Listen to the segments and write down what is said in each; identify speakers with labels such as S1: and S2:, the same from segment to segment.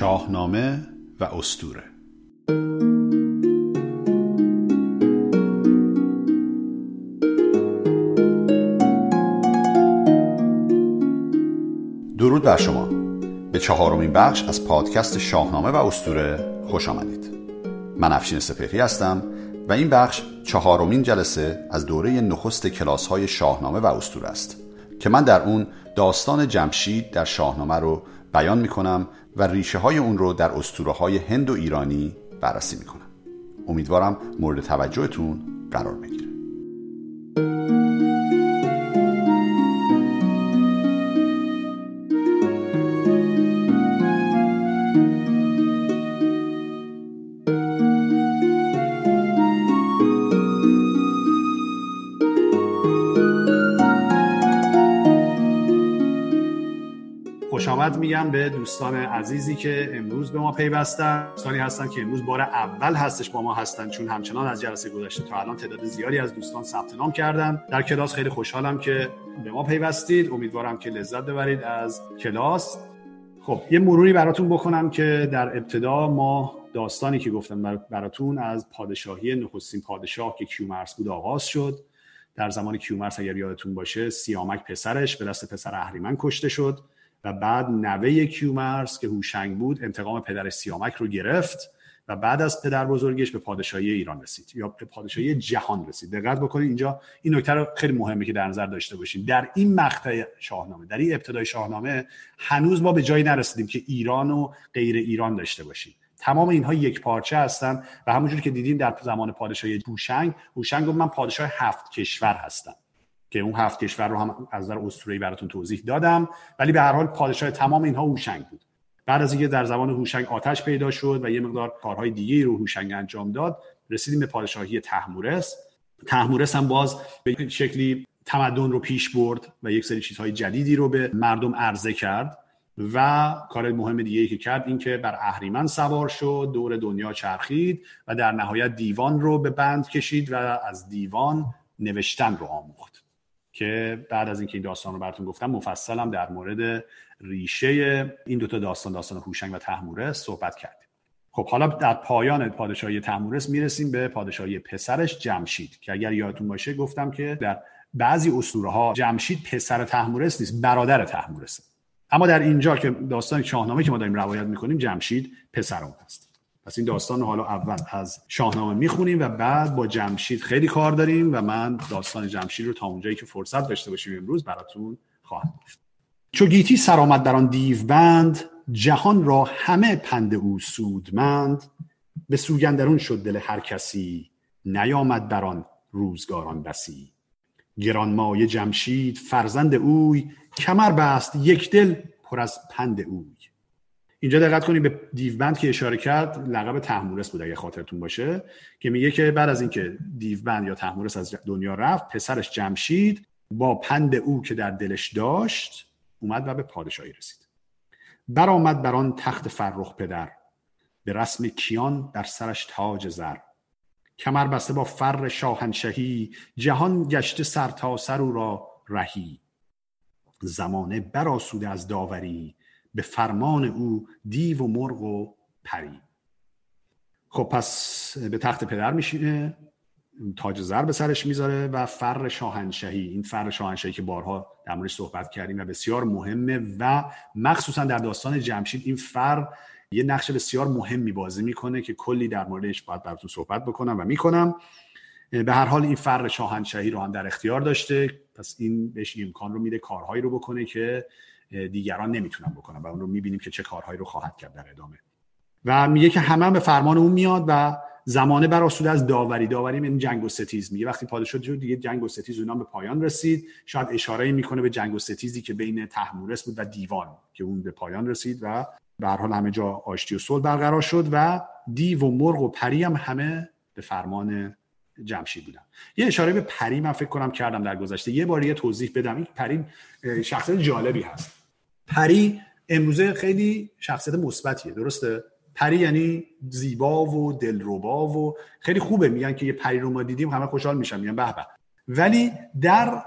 S1: شاهنامه و استوره درود بر شما. به چهارمین بخش از پادکست شاهنامه و استوره خوش آمدید. من افشین سپهری هستم و این بخش چهارمین جلسه از دوره نخست کلاس های شاهنامه و استوره است که من در اون داستان جمشید در شاهنامه رو بیان می کنم و ریشه های اون رو در اسطوره های هند و ایرانی بررسی می کنم امیدوارم مورد توجهتون قرار بگیره
S2: میگم به دوستان عزیزی که امروز به ما پیوستن. دوستانی هستن که امروز بار اول هستش با ما هستن چون همچنان از جلسه گذشته تا الان تعداد زیادی از دوستان ثبت نام کردن. در کلاس خیلی خوشحالم که به ما پیوستید. امیدوارم که لذت ببرید از کلاس. خب یه مروری براتون بکنم که در ابتدا ما داستانی که گفتم براتون از پادشاهی نخستین پادشاه که کیومرس بود آغاز شد. در زمان کیومرس اگر یادتون باشه سیامک پسرش به دست پسر اهریمن کشته شد. و بعد نوه کیومرس که هوشنگ بود انتقام پدر سیامک رو گرفت و بعد از پدر بزرگش به پادشاهی ایران رسید یا به پادشاهی جهان رسید. دقت بکنید اینجا این نکته رو خیلی مهمه که در نظر داشته باشیم در این مقطع شاهنامه در این ابتدای شاهنامه هنوز ما به جایی نرسیدیم که ایران و غیر ایران داشته باشیم. تمام اینها یک پارچه هستن و همونجور که دیدیم در زمان پادشاهی هوشنگ هوشنگ گفت من پادشاه هفت کشور هستم. که اون هفت کشور رو هم از نظر اسطوره‌ای براتون توضیح دادم. ولی به هر حال پادشاه تمام اینها هوشنگ بود. بعد از اینکه در زمان هوشنگ آتش پیدا شد و یه مقدار کارهای دیگه رو هوشنگ انجام داد رسیدیم به پادشاهی تحمورس. تحمورس هم باز به شکلی تمدن رو پیش برد و یک سری چیزهای جدیدی رو به مردم عرضه کرد و کار مهم دیگه ای که کرد این که بر اهریمن سوار شد دور دنیا چرخید و در نهایت دیوان رو به بند کشید و از دیوان نوشتن رو آموخت. که بعد از اینکه این داستان رو براتون گفتم مفصلم در مورد ریشه این دوتا داستان داستان هوشنگ و تحمورس صحبت کردیم. خب حالا در پایان پادشاهی تحمورس می‌رسیم به پادشاهی پسرش جمشید که اگر یادتون باشه گفتم که در بعضی اسطوره جمشید پسر تحمورس نیست برادر تحمورسه. اما در اینجا که داستان شاهنامه که ما داریم روایت می‌کنیم جمشید پسر اون هست. پس این داستان حالا اول از شاهنامه می‌خونیم و بعد با جمشید خیلی کار داریم و من داستان جمشید رو تا اونجایی که فرصت داشته باشیم امروز براتون خواهم گفت. چو گیتی سرآمد بر آن دیوبند جهان را همه پند او سودمند. به سوگندرون شد دل هر کسی نیامد بر آن روزگاران بسی. گرانمایه جمشید فرزند اوی کمر بست یک دل پر از پند اوی. اینجا دقت کنید به دیوبند که اشاره کرد لقب تحمورس بود اگه خاطرتون باشه که میگه که بعد از اینکه دیوبند یا تحمورس از دنیا رفت پسرش جمشید با پند او که در دلش داشت اومد و به پادشاهی رسید. برآمد بر آن تخت فرخ پدر به رسم کیان در سرش تاج زر. کمر بسته با فر شاهنشهی جهان گشته سر تا سر او را رهی. زمانه براسوده از داوری به فرمان او دیو و مرغ و پری. خب پس به تخت پدر میشینه تاج زر به سرش می‌ذاره و فر شاهنشهی این فر شاهنشهی که بارها در موردش صحبت کردیم و بسیار مهمه و مخصوصا در داستان جمشید این فر یه نقش بسیار مهمی بازی می‌کنه که کلی در موردش باید براتون صحبت بکنم و می‌کنم. به هر حال این فر شاهنشهی رو هم در اختیار داشته. پس این بهش امکان رو میده کارهایی رو بکنه که دیگران نمی‌تونن بکنن و اون رو می‌بینیم که چه کارهایی رو خواهد کرد در ادامه. و میگه که همه به فرمان اون میاد و زمانه بر از داوری. داوری این جنگ و ستیز. میگه وقتی پادشاه شد دیگه جنگ و ستیز اونها به پایان رسید. شاید اشاره می‌کنه به جنگ و ستیزی که بین تحمورس بود و دیوان که اون به پایان رسید و به هر حال همه جا آشتی و صلح برقرار شد و دیو و مرغ و پری هم همه به فرمان جمشید بودن. یه اشاره به پری من فکر کنم کردم در گذشته. یه بار یه توضیح بدم. این پری شخصیت جالبی هست. پری امروزه خیلی شخصیت مثبتیه درسته؟ پری یعنی زیبا و دلربا و خیلی خوبه میگن که یه پری رو ما دیدیم همه خوشحال میشن میگن به به. ولی در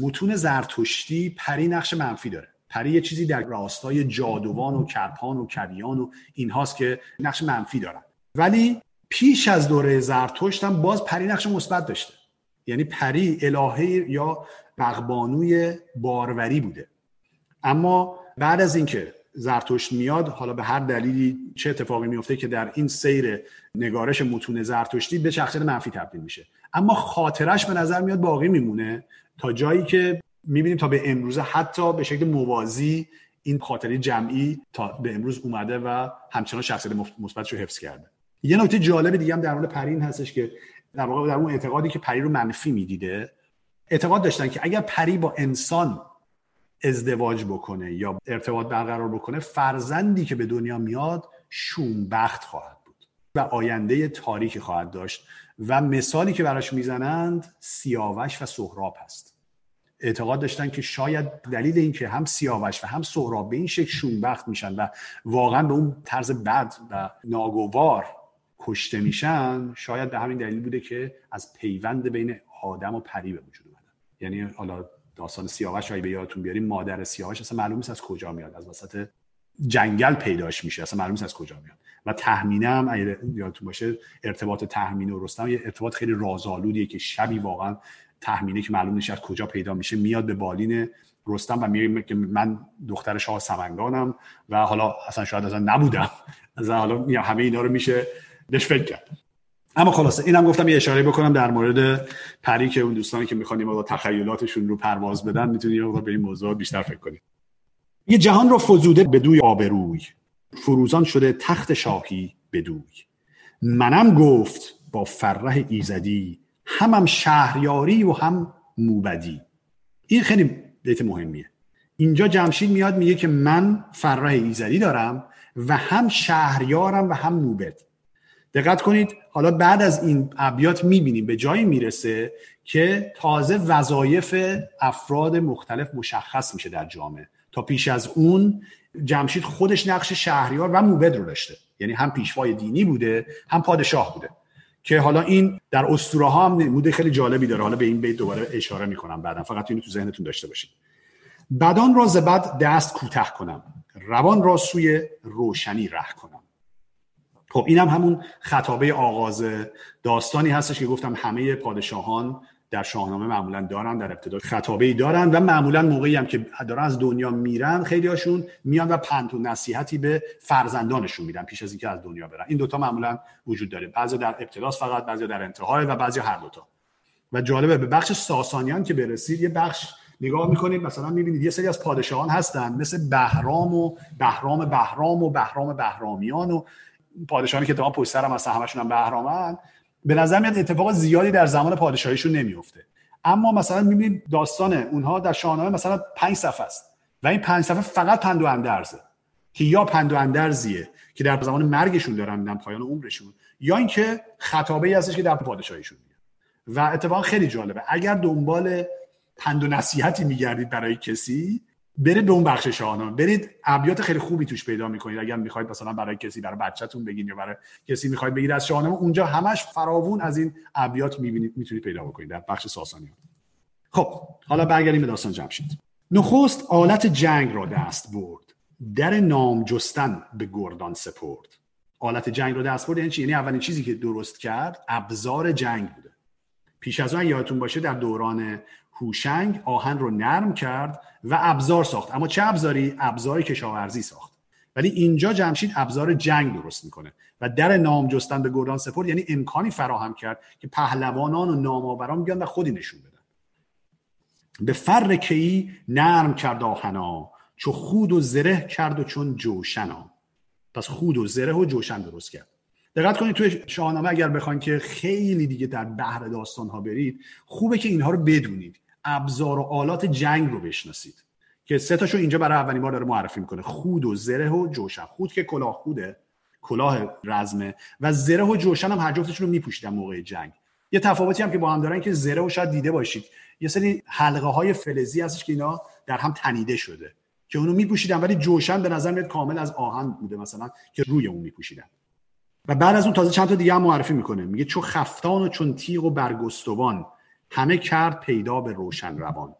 S2: متون زرتشتی پری نقش منفی داره. پری یه چیزی در راستای جادوان و کرپان و کویان و اینهاست که نقش منفی دارن. ولی پیش از دوره زرتشت هم باز پری نقش مثبت داشته. یعنی پری الهه یا بغبانوی باروری بوده. اما بعد از اینکه زرتشت میاد حالا به هر دلیلی چه اتفاقی میفته که در این سیر نگارش متون زرتشتی به شخصیت منفی تبدیل میشه. اما خاطرش به نظر میاد باقی میمونه تا جایی که می‌بینیم تا به امروزه حتی به شکل موازی این خاطره جمعی تا به امروز اومده و همچنان شخصیت مثبتش رو حفظ کرده. یه نکته جالب دیگه هم در مورد پرین هستش که در واقع در اون اعتقادی که پری رو منفی می‌دیده اعتقاد داشتن که اگر پری با انسان ازدواج بکنه یا ارتباط برقرار بکنه فرزندی که به دنیا میاد شومبخت خواهد بود و آینده تاریکی خواهد داشت و مثالی که براش می‌زنند سیاوش و سهراب هست. اعتقاد داشتن که شاید دلیل اینکه هم سیاوش و هم سهراب به این شکل شونبخت میشن و واقعا به اون طرز بد و ناگوار کشته میشن شاید به همین دلیل بوده که از پیوند بین آدم و پری به وجود اومدن. یعنی حالا داستان سیاوش رو به یادتون بیاریم مادر سیاوش اصلا معلوم نیست از کجا میاد. از وسط جنگل پیداش میشه. اصلا معلوم نیست از کجا میاد. و تهمینه هم اگه یادتون باشه ارتباط تهمینه و رستم یه ارتباط خیلی رازآلودیه که شبی واقعا تهمینه که معلوم نیست از کجا پیدا میشه میاد به بالین رستم و میگه که من دختر شاه سمنگانم و حالا اصلا شاید اصلا نبودم. از حالا همه اینا رو میشه بهش فکر کرد. اما خلاصه اینم گفتم یه اشاره بکنم در مورد پری که اون دوستانی که می‌خوان با تخیلاتشون رو پرواز بدن می‌تونید به این موضوع بیشتر فکر کنید یه جهان رو فزوده به دوی آبروی. فروزان شده تخت شاهی به دوی. منم گفت با فرح ایزدی همم شهریاری و هم موبدی. این خیلی بیت مهمیه. اینجا جمشید میاد میگه که من فرح ایزدی دارم و هم شهریارم و هم موبد. دقت کنید حالا بعد از این ابیات می‌بینیم به جایی می‌رسه که تازه وظایف افراد مختلف مشخص میشه در جامعه. تا پیش از اون جمشید خودش نقش شهریار و موبد رو داشته. یعنی هم پیشوای دینی بوده هم پادشاه بوده. که حالا این در اسطوره ها هم نموده خیلی جالبی داره. حالا به این بیت دوباره اشاره می‌کنم بعدا. فقط اینو تو ذهنتون داشته باشید. بدان را زبد دست کوته کنم. روان را سوی روشنی ره کنم. خب اینم هم همون خطابه آغاز داستانی هستش که گفتم همه پادشاهان در شاهنامه معمولا دارن در ابتدا خطابه ای دارن و معمولا موقعی هم که دارن از دنیا میرن خیلی هاشون میان و پند و نصیحتی به فرزندانشون میدن پیش از اینکه از دنیا برن. این دوتا معمولا وجود داره. بعضی در ابتداس فقط بعضی در انتهای و بعضی هر دوتا. و جالبه به بخش ساسانیان که برسید یه بخش نگاه می‌کنید مثلا می‌بینید یه سری از پادشاهان هستن مثل بهرام و بهرام بهرام و بهرام بهرامیان و پادشاهانی که تمام پشت سرم هستن همشون هم بهرامن به نظر میاد اتفاق زیادی در زمان پادشاهیشون نمیفته. اما مثلا می‌بینید داستان اونها در شاهنامه مثلا پنج صفحه است. و این پنج صفحه فقط پند و اندرزه. که یا پند و اندرزیه که در زمان مرگشون دارن میدن پایان عمرشون یا اینکه خطابه ای هستش که در پادشاهیشون میاد. و اتفاقا خیلی جالبه. اگر دنبال پند و نصیحتی میگردید برای کسی برید به اون بخش شاهنامه. برید ابیات خیلی خوبی توش پیدا می‌کنید. اگر می‌خواید مثلا برای کسی برای بچهتون بگین یا برای کسی می‌خواید بگید از شاهنامه اونجا همش فراوون از این ابیات می‌بینید می‌تونید پیدا بکنید در بخش ساسانی خب حالا برگردیم به داستان جمشید. نخست آلت جنگ را دست برد. در نام جستن به گردان سپرد. آلت جنگ را دست برد یعنی یعنی اولین چیزی که درست کرد ابزار جنگ بوده. پیش از اون یادتون باشه در دوران هوشنگ آهن رو نرم کرد و ابزار ساخت. اما چه ابزاری؟ ابزار کشاورزی ساخت. ولی اینجا جمشید ابزار جنگ درست می‌کنه و در نام جستن به گردان سپرد یعنی امکانی فراهم کرد که پهلوانان و نامآوران بیان و خودی نشون بدن. به فر کیی نرم کرد آهنا چو خود و زره کرد و چون جوشنا پس خود و زره و جوشن درست کرد. دقت کنید توی شاهنامه اگر بخواید که خیلی دیگه در بحر داستان ها برید خوبه که اینها رو بدونید. ابزار و آلات جنگ رو بشناسید. که سه تاشو اینجا برای اولین بار داره معرفی می‌کنه. خود و زره و جوشن. خود که کلاه خوده کلاه رزمه. و زره و جوشن هم هر جفتشون رو میپوشیدن موقع جنگ. یه تفاوتی هم که با هم دارن که زره و شاید دیده باشید. یه سری حلقه های فلزی هستش که اینا در هم تنیده شده. که اونو میپوشیدن ولی جوشن به نظر میاد کامل از آهن بوده مثلا که روی اون میپوشیدن. و بعد از اون تازه چند تا دیگه هم معرفی می‌کنه. میگه چون خفتان و چون تیغ و برگستوان. همه کرد پیدا به روشن روان.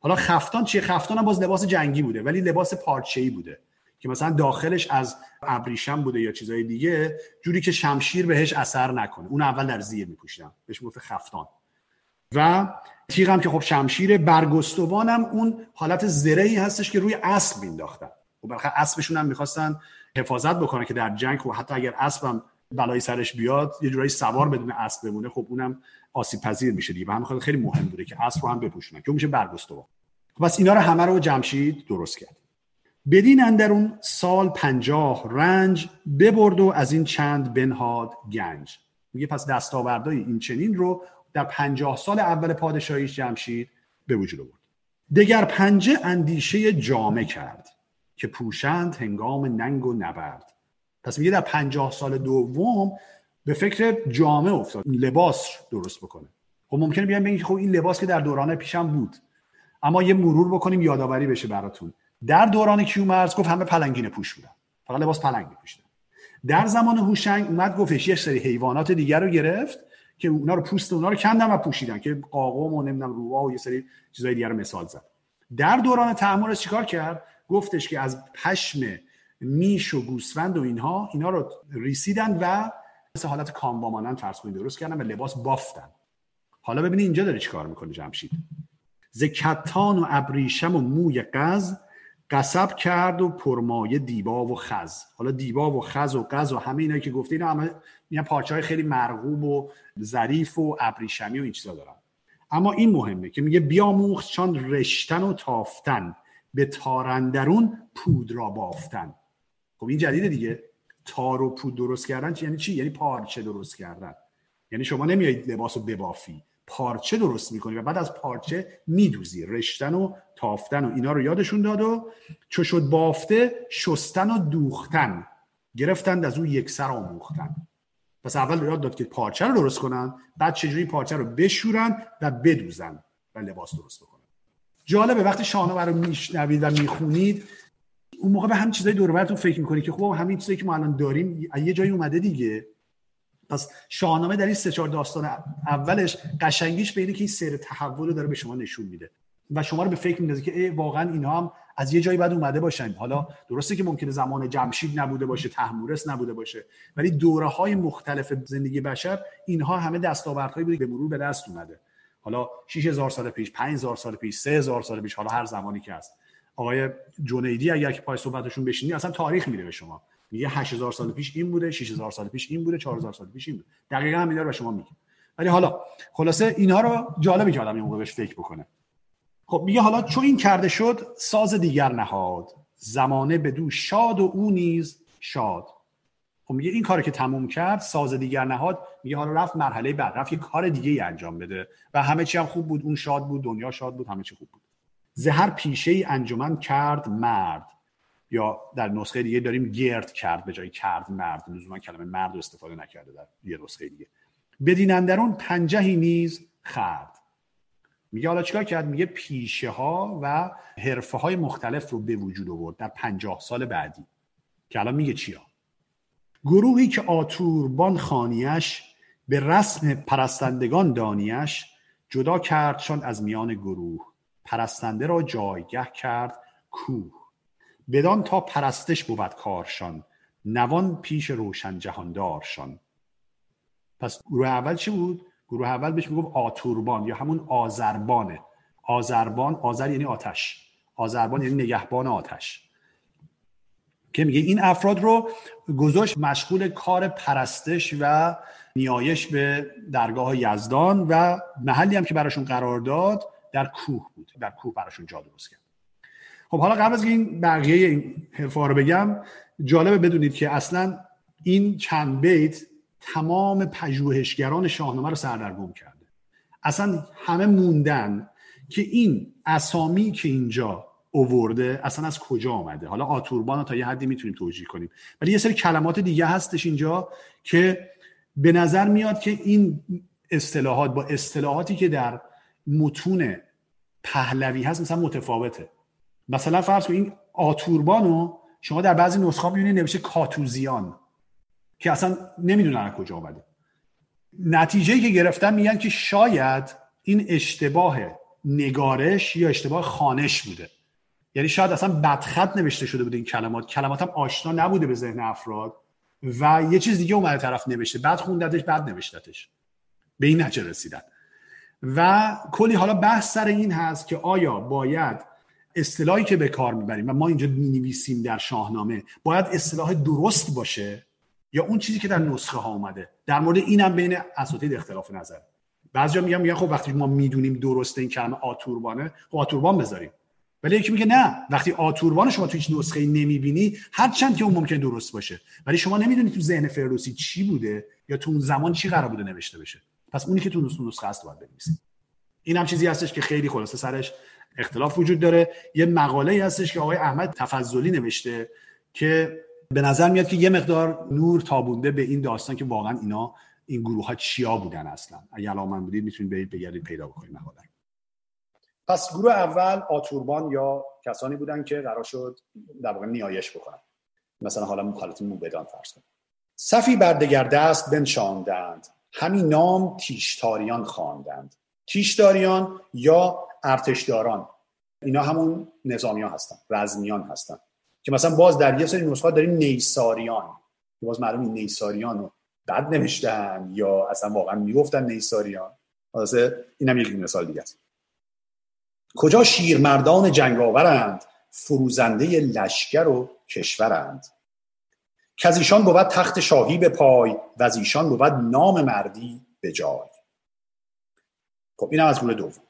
S2: حالا خفتان چیه؟ خفتان هم باز لباس جنگی بوده ولی لباس پارچه‌ای بوده که مثلا داخلش از ابریشم بوده یا چیزای دیگه جوری که شمشیر بهش اثر نکنه. اون اول در زیر میپوشیدن بهش گفته خفتان. و تیغ هم که خب شمشیر برگستوان هم اون حالت زرهی هستش که روی اسب مینداختن و خب برخلاف اسبشون هم می‌خواستن حفاظت بکنه که در جنگ و حتی اگر اسبم بلای سرش بیاد یه جورایی سوار بدون اسب بمونه خب اونم آسیب پذیر میشه دیگه. و هم خیلی مهم بوده که اسب رو هم بپوشونن که میشه برگستوان پس اینا رو همه رو جمشید درست کرد. بدین اندرون سال پنجاه رنج ببرد و از این چند بنهاد گنج. میگه پس دستاوردهای این چنین رو در پنجاه سال اول پادشاهیش جمشید به وجود آورد. دگر پنجه اندیشه جامه کرد که پوشند هنگام ننگ و نبرد. پس میگه در پنجاه سال دوم به فکر جامعه افتاد. لباس درست بکنه. خب ممکنه بیان بگین خب این لباس که در دوران پیشم بود. اما یه مرور بکنیم یادآوری بشه براتون. در دوران کیومرز گفت همه پلنگینه پوش بودن. فقط لباس پلنگ میپوشیدن. در زمان هوشنگ اومد گفتش یه سری حیوانات دیگر رو گرفت که اونا رو پوست اونا رو کندن و پوشیدن که قاقم و نمی‌دونم روها و یه سری چیزای دیگر رو مثال زد. در دوران تحمل چیکار کرد؟ گفتش که از پشم میش و گوسفند و اینها اینا رو ریسیدن و مثل حالت کامبا مانند فرض کنید درست کردن و لباس بافتن حالا ببینید اینجا داره چیکار می‌کنه جمشید؟ ز کتان و ابریشم و موی قز قصب کرد و پرمایه دیبا و خز. حالا دیبا و خز و قز و همه اینایی که گفته اینا همه میان پارچه های خیلی مرغوب و ظریف و ابریشمی و این چیزا دارن. اما این مهمه که میگه بیاموخت چون رشتن و تافتن. به تارندرون پود را بافتن. خب این جدیده دیگه. تار و پود درست کردن یعنی چی؟ یعنی پارچه درست کردن. یعنی شما نمیایید لباس رو ببافی. پارچه درست می‌کنی و بعد از پارچه میدوزی. رشتن و تافتن و اینا رو یادشون داد و چو شد بافته شستن و دوختن. گرفتند از او یک سر آموختن. پس اول یاد داد که پارچه رو درست کنن بعد چجوری پارچه رو بشورن و بدوزن و لباس درست بکنن. جالبه وقتی شاهنامه رو میشنوید و می‌خونید اون موقع به همین چیزای دور فکر می‌کنی که خب همین چیزایی که ما الان داریم یه جایی اومده دیگه. پس شاهنامه در این سه چهار داستان اولش قشنگیش به اینه که این سیر تحول رو داره به شما نشون میده و شما رو به فکر میندازه که واقعا اینها هم از یه جایی بعد اومده باشن. حالا درسته که ممکنه زمان جمشید نبوده باشه تحمورس نبوده باشه ولی دوره های مختلف زندگی بشر اینها همه دستاوردهایی بوده که به مرور به دست اومده. حالا 6000 سال پیش 5000 سال پیش 3000 سال پیش حالا هر زمانی که هست. آقای جنیدی اگر که پای صحبتشون بشینی اصلا تاریخ میده به شما. میگه 8000 سال پیش این بوده 6000 سال پیش این بوده 4000 سال پیش این بوده. دقیقاً همینا رو به شما میگه ولی حالا خلاصه اینها رو جالبی که آدم موقع بهش فکر بکنه. خب میگه حالا چون این کرده شد ساز دیگر نهاد. زمانه به دو شاد و او نیز شاد. خب میگه این کاری که تموم کرد ساز دیگر نهاد. میگه حالا رفت مرحله بعد رفت یه کار دیگه ای انجام بده. و همه چی هم خوب بود اون شاد بود دنیا شاد بود همه چی خوب بود. زهر پیشه ای انجمن کرد مرد. یا در نسخه دیگه داریم گرد کرد به جای کرد مرد. لزوما کلمه مرد رو استفاده نکرده در یه نسخه دیگه. بدین پنجهی نیز خرد. میگه حالا چیکار کرد؟ میگه پیشه ها و حرفه های مختلف رو به وجود آورد در پنجاه سال بعدی. که الان میگه چیا؟ گروهی که آتوربان خانیش به رسم پرستندگان دانیش جدا کرد چون از میان گروه. پرستنده را جایگه کرد کوه. بدان تا پرستش بود کارشان نوان پیش روشن جهاندارشان. پس گروه اول چی بود؟ گروه اول بهش می‌گفت آتوربان یا همون آزربانه آزربان آذر یعنی آتش. آزربان یعنی نگهبان آتش. که میگه این افراد رو گذاشت مشغول کار پرستش و نیایش به درگاه یزدان و محلی هم که براشون قرار داد در کوه بود. در کوه براشون جا درست کرد. خب حالا قبل از این بقیه این حرفا رو بگم جالبه بدونید که اصلا این چند بیت تمام پژوهشگران شاهنامه رو سردرگم کرده. اصلا همه موندن که این اسامی که اینجا اوورده اصلا از کجا آمده؟ حالا آتوربان تا یه حدی می‌تونیم توجیه کنیم. ولی یه سری کلمات دیگه هستش اینجا که به نظر میاد که این اصطلاحات با اصطلاحاتی که در متون پهلوی هست مثلا متفاوته. مثلا فرض کن این آتوربانو شما در بعضی نسخه می‌بینید نوشته کاتوزیان که اصلا نمی‌دونن کجا آمده نتیجه که گرفتن میگن که شاید این اشتباه نگارش یا اشتباه خانش بوده. یعنی شاید اصلا بدخط نوشته شده بوده این کلمات. کلمات هم آشنا نبوده به ذهن افراد و یه چیز دیگه اومده طرف نوشته. بعد خوندتش بعد نوشتتش. به این نتیجه رسیدن. و کلی حالا بحث سر این هست که آیا باید اصطلاحی که به کار می‌بریم و ما اینجا می در شاهنامه باید اصطلاح درست باشه یا اون چیزی که در نسخه ها اومده؟ در مورد اینم بین اساتید اختلاف نظر. بعضیا میگن میگن خب وقتی ما می‌دونیم درسته این کلمه آتوربانه خب آتوربان بذاریم. ولی یکی میگه نه وقتی آتوربان شما تو هیچ نسخه ای نمی‌بینی هر چند که اون ممکن درست باشه. ولی شما نمی‌دونی تو ذهن فردوسی چی بوده یا تو اون زمان چی قرار بوده نوشته بشه. پس اونی که تو نسخه هست باید بنویسید این هم چیزی هستش که خیلی خلاصه سرش اختلاف وجود داره. یه مقاله هستش که آقای احمد تفضلی نوشته که به نظر میاد که یه مقدار نور تابونده به این داستان که واقعا اینا این گروه ها چیا بودن اصلا. اگر علاقه بودید می‌تونید برید بگردید پیدا بکنید مقاله. پس گروه اول آتوربان یا کسانی بودن که قرار شد در واقع نیایش بکنن. مثلا حالا مخالط موبدان فرض کنید. صفی بر دگر دست بنشاندند. همین نام تیشتاریان خواندند. تیشتاریان یا ارتشداران. اینا همون نظامیان هستن رزمیان هستن. که مثلا باز در یه سری نسخات داریم نیساریان. که باز معلوم نیساریان رو بد نوشتن یا اصلا واقعا می‌گفتن نیساریان. واسه اینم یک مثال دیگه است. کجا شیرمردان جنگاورند فروزنده لشکر و کشورند؟ که از ایشان بود تخت شاهی به پای و از ایشان بود نام مردی به جای. خب اینم از گروه دوم.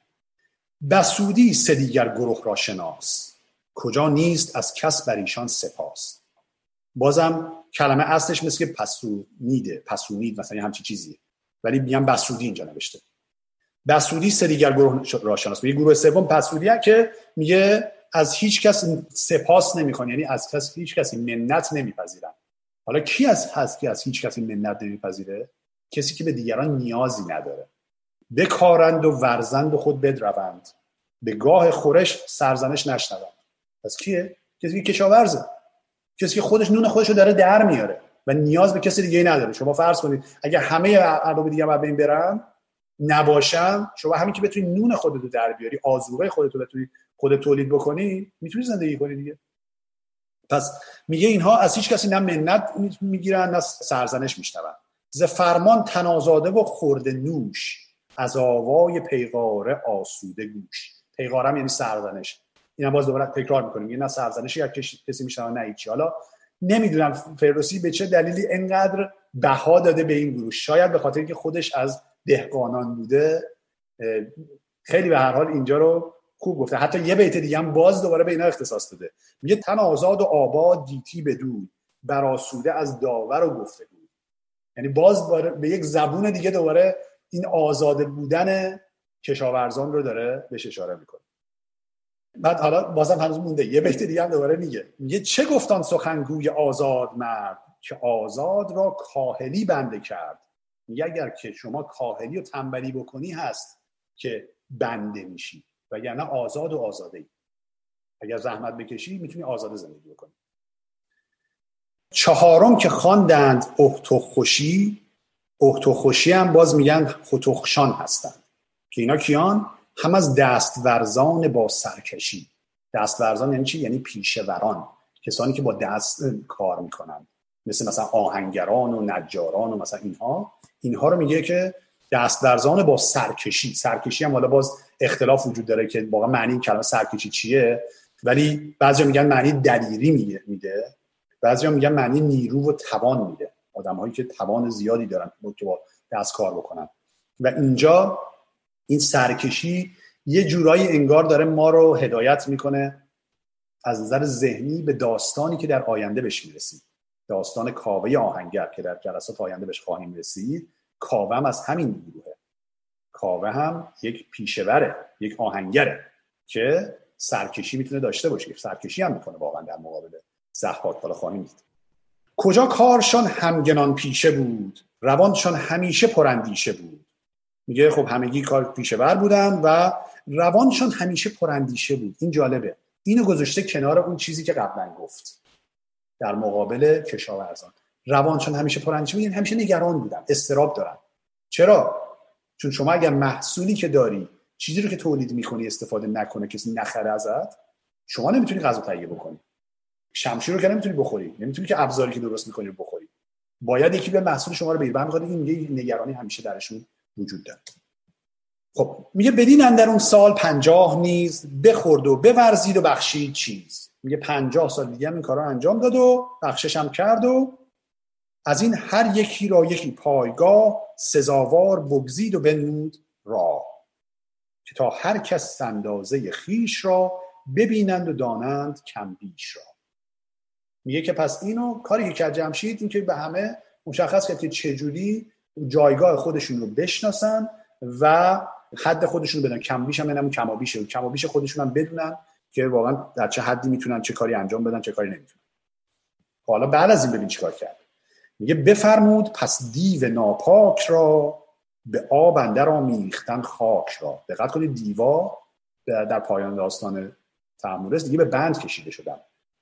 S2: بسودی سه دیگر گروه را شناس. کجا نیست از کس بر ایشان سپاس. بازم کلمه اصلش مثل که پسونیده پسونید مثلا همچی چیزیه. ولی میگم بسودی اینجا نوشته. بسودی سه دیگر گروه را شناس. میگه گروه سوم پسودی که میگه از هیچ کس سپاس نمی‌خوان. یعنی از کس هیچ کسی منت نمیپذیرن. حالا کی از هست که از هیچ کسی منت نمیپذیره؟ کسی که به دیگران نیازی نداره. بکارند و ورزند و خود بدروند. به گاه خورش سرزنش نشنوند. پس کیه؟ کسی که کشاورزه. کسی که خودش نون خودش رو داره در میاره و نیاز به کسی دیگه نداره. شما فرض کنید اگر همه ارباب دیگه بر بین برن نباشم شما همین که بتونی نون خودت رو در بیاری آذوقه خودت رو بتونی خودت تولید بکنی می‌تونی زندگی کنی دیگه. پس میگه اینها از هیچ کسی نه منت می‌گیرن نه سرزنش میشنون. ز فرمان تنازاده و خورده نوش از آوای پیغاره آسوده گوش. پیغارم یعنی سرزنش. این باز دوباره تکرار می‌کنیم. یه نه سرزنشی یا کسی میشنوه نه هیچی. حالا نمی‌دونم فردوسی به چه دلیلی انقدر بها داده به این گروه. شاید به خاطر اینکه خودش از دهقانان بوده خیلی به هر حال اینجا رو خوب گفته. حتی یه بیت دیگه هم باز دوباره به اینا اختصاص داده. میگه تن آزاد و آباد دیتی بدون براسوده از داور و گفته بود. یعنی باز به یک زبون دیگه دوباره این آزاده بودن کشاورزان رو داره بهش اشاره می‌کنه. بعد حالا بازم هنوز مونده. یه بیت دیگه هم دوباره میگه. میگه چه گفتان سخنگوی آزاد مرد که آزاد را کاهلی بنده کرد؟ میگه اگر که شما کاهلی و تنبلی بکنی هست که بنده میشی. و یعنی آزاد و آزاده ای اگر زحمت بکشی می‌تونی آزاده زندگی بکنی. چهارم که خواندند اختو خوشی اختو خوشی هم باز میگن خطخشان هستند که اینا کیان؟ هم از دستورزان با سرکشی. دستورزان یعنی چی؟ یعنی پیشوران. کسانی که با دست کار می‌کنن. مثل مثلا آهنگران و نجاران و مثلا اینها. اینها رو میگه که دستورزان با سرکشی. سرکشی هم حالا باز اختلاف وجود داره که واقعا معنی کلمه سرکشی چیه؟ ولی بعضی میگن معنی دلیری میده بعضی میگن معنی نیرو و توان میده. آدم هایی که توان زیادی دارن که با دست کار بکنن. و اینجا این سرکشی یه جورایی انگار داره ما رو هدایت می‌کنه از نظر ذهنی به داستانی که در آینده بهش می‌رسید داستان کاوه آهنگر که در جلسات آینده بهش خواهیم رسید. کاوه هم از همین گروهه کاوه هم یک پیشوره یک آهنگره که سرکشی می‌تونه داشته باشه سرکشی هم می‌کنه واقعا در مقابل زحاک خواهیم دید کجا کارشان همگنان پیشه بود؟ روانشان همیشه پرندیشه بود. میگه خب همگی کار پیشور بودن و روانشان همیشه پرندیشه بود. این جالبه. اینو گذاشته کنار اون چیزی که قبلا گفت. در مقابل کشاورزان. روانشان همیشه پرندیشه بود یعنی همیشه نگران بودن استراب دارن چرا؟ چون شما اگر محصولی که داری چیزی رو که تولید می‌کنی استفاده نکنه کسی نخره ازت شما نمی‌تونی غذا تهیه بکنی. شمشیر رو که نمی‌تونی بخوری نمی‌تونی که ابزاری که درست می‌کنی رو بخوری. باید یکی به محصول شما رو بگیره برمیخواد این یه نگرانی همیشه درشون وجود داره. خب میگه بدین اندر اون سال پنجاه نیز بخورد و بورزید و بخشید چیز. میگه پنجاه سال دیگه هم این کارا انجام داد و بخشش هم کرد و از این هر یکی را یکی پایگاه سزاوار بگزید و بنمود را که تا هر کس اندازه خیش را ببینند و دانند کم بیش را. میگه که پس اینو کاری که کرد جمشید این که به همه مشخص کرد که چجوری جایگاه خودشون رو بشناسن و حد خودشون رو بدن. کم بیش هم یعنی کم بیشه کم بیش خودشون هم بدونن که واقعا در چه حدی می‌تونن چه کاری انجام بدن چه کاری نمی‌تونن. حالا بعد از این ببین چیکار کرد. میگه بفرمود پس دیو ناپاک را به آب اندر آمیختن خاک را. دقت کنید دیوا در پایان داستان تعمورس دیگه به بند کشیده شدن.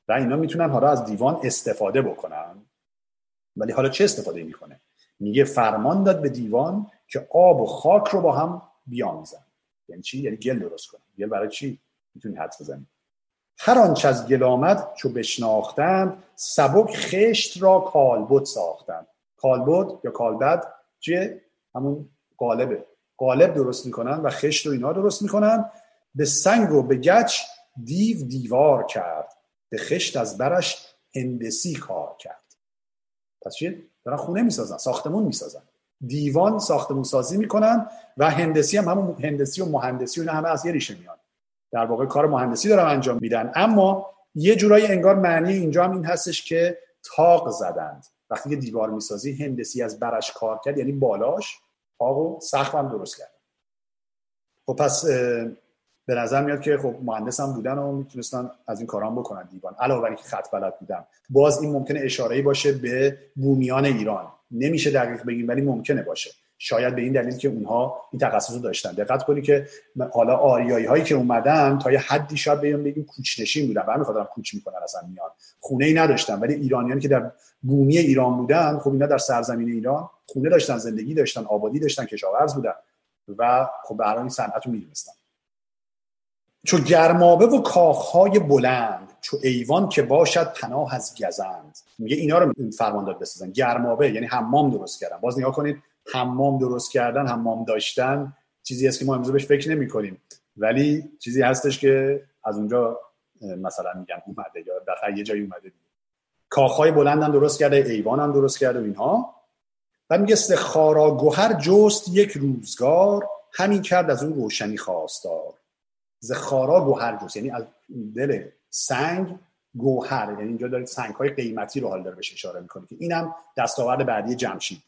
S2: و اینا می‌تونن حالا از دیوان استفاده بکنن. ولی حالا چه استفاده می‌کنه؟ میگه فرمان داد به دیوان که آب و خاک رو با هم بیامیزن. یعنی چی؟ یعنی گل درست کنن گل برای چی می‌تونی حد بزنی؟ هر آنچه از گل آمد چو بشناختند سبک خشت را کالبد ساختند کالبد یا کالبد چیه؟ همون قالبه. قالب درست می‌کنن و خشت و اینا درست می‌کنن. به سنگ و به گچ دیو دیوار کرد. به خشت از برش هندسی کار کرد. پس چیه؟ دارن خونه می‌سازن ساختمون می‌سازن. دیوان ساختمون سازی می‌کنن و هندسی هم همون هندسی و مهندسی و همه از یه ریشه میان. در واقع کار مهندسی دارن انجام میدن. اما یه جورایی انگار معنی اینجا هم این هستش که تاق زدند. وقتی که دیوار می‌سازی هندسی از برش کار کرد یعنی بالاش تاق و سقف هم درست کرد. خب پس به نظر میاد که خب مهندس هم بودن و می‌تونستن از این کارام بکنن دیوان. علاوه بر که خط بلد بودن. باز این ممکنه اشاره باشه به بومیان ایران. نمیشه دقیق بگیم ولی ممکنه باشه. شاید به این دلیل که اونها این تخصص رو داشتن. دقت کنی که حالا آریایی هایی که اومدن تا یه حدی شاید بگیم بگیم کوچنشین بودن. و میخوادن کوچ می‌کنن اصلا میان. خونه ای نداشتن ولی ایرانیان که در بومی ایران بودن خب اینا در سرزمین ایران خونه داشتن زندگی داشتن آبادی داشتن کشاورز بودن و خب به هر این صنعت رو می‌دونستن. چو گرمابه و کاخهای بلند چو ایوان که باشد پناه از گزند. میگه اینا رو فرمان داد بسازن. گرمابه یعنی حمام درست کردن. باز نگاه کنید حمام درست کردن حمام داشتن چیزی هست که ما امروز بهش فکر نمی کنیم ولی چیزی هستش که از اونجا مثلا میگن اومده یا در یه جایی اومده کاخهای بلند هم درست کرده ایوان هم درست کرده و اینها. و میگه استخارا گوهر جست یک روزگار همین کرد از اون روشنی خواستار. زخارا گوهر جست یعنی از دل سنگ گوهر یعنی اینجا دارید سنگ های قیمتی رو حال داره بهش اشاره می‌کنه که اینم دستاورد بعدی جمشید.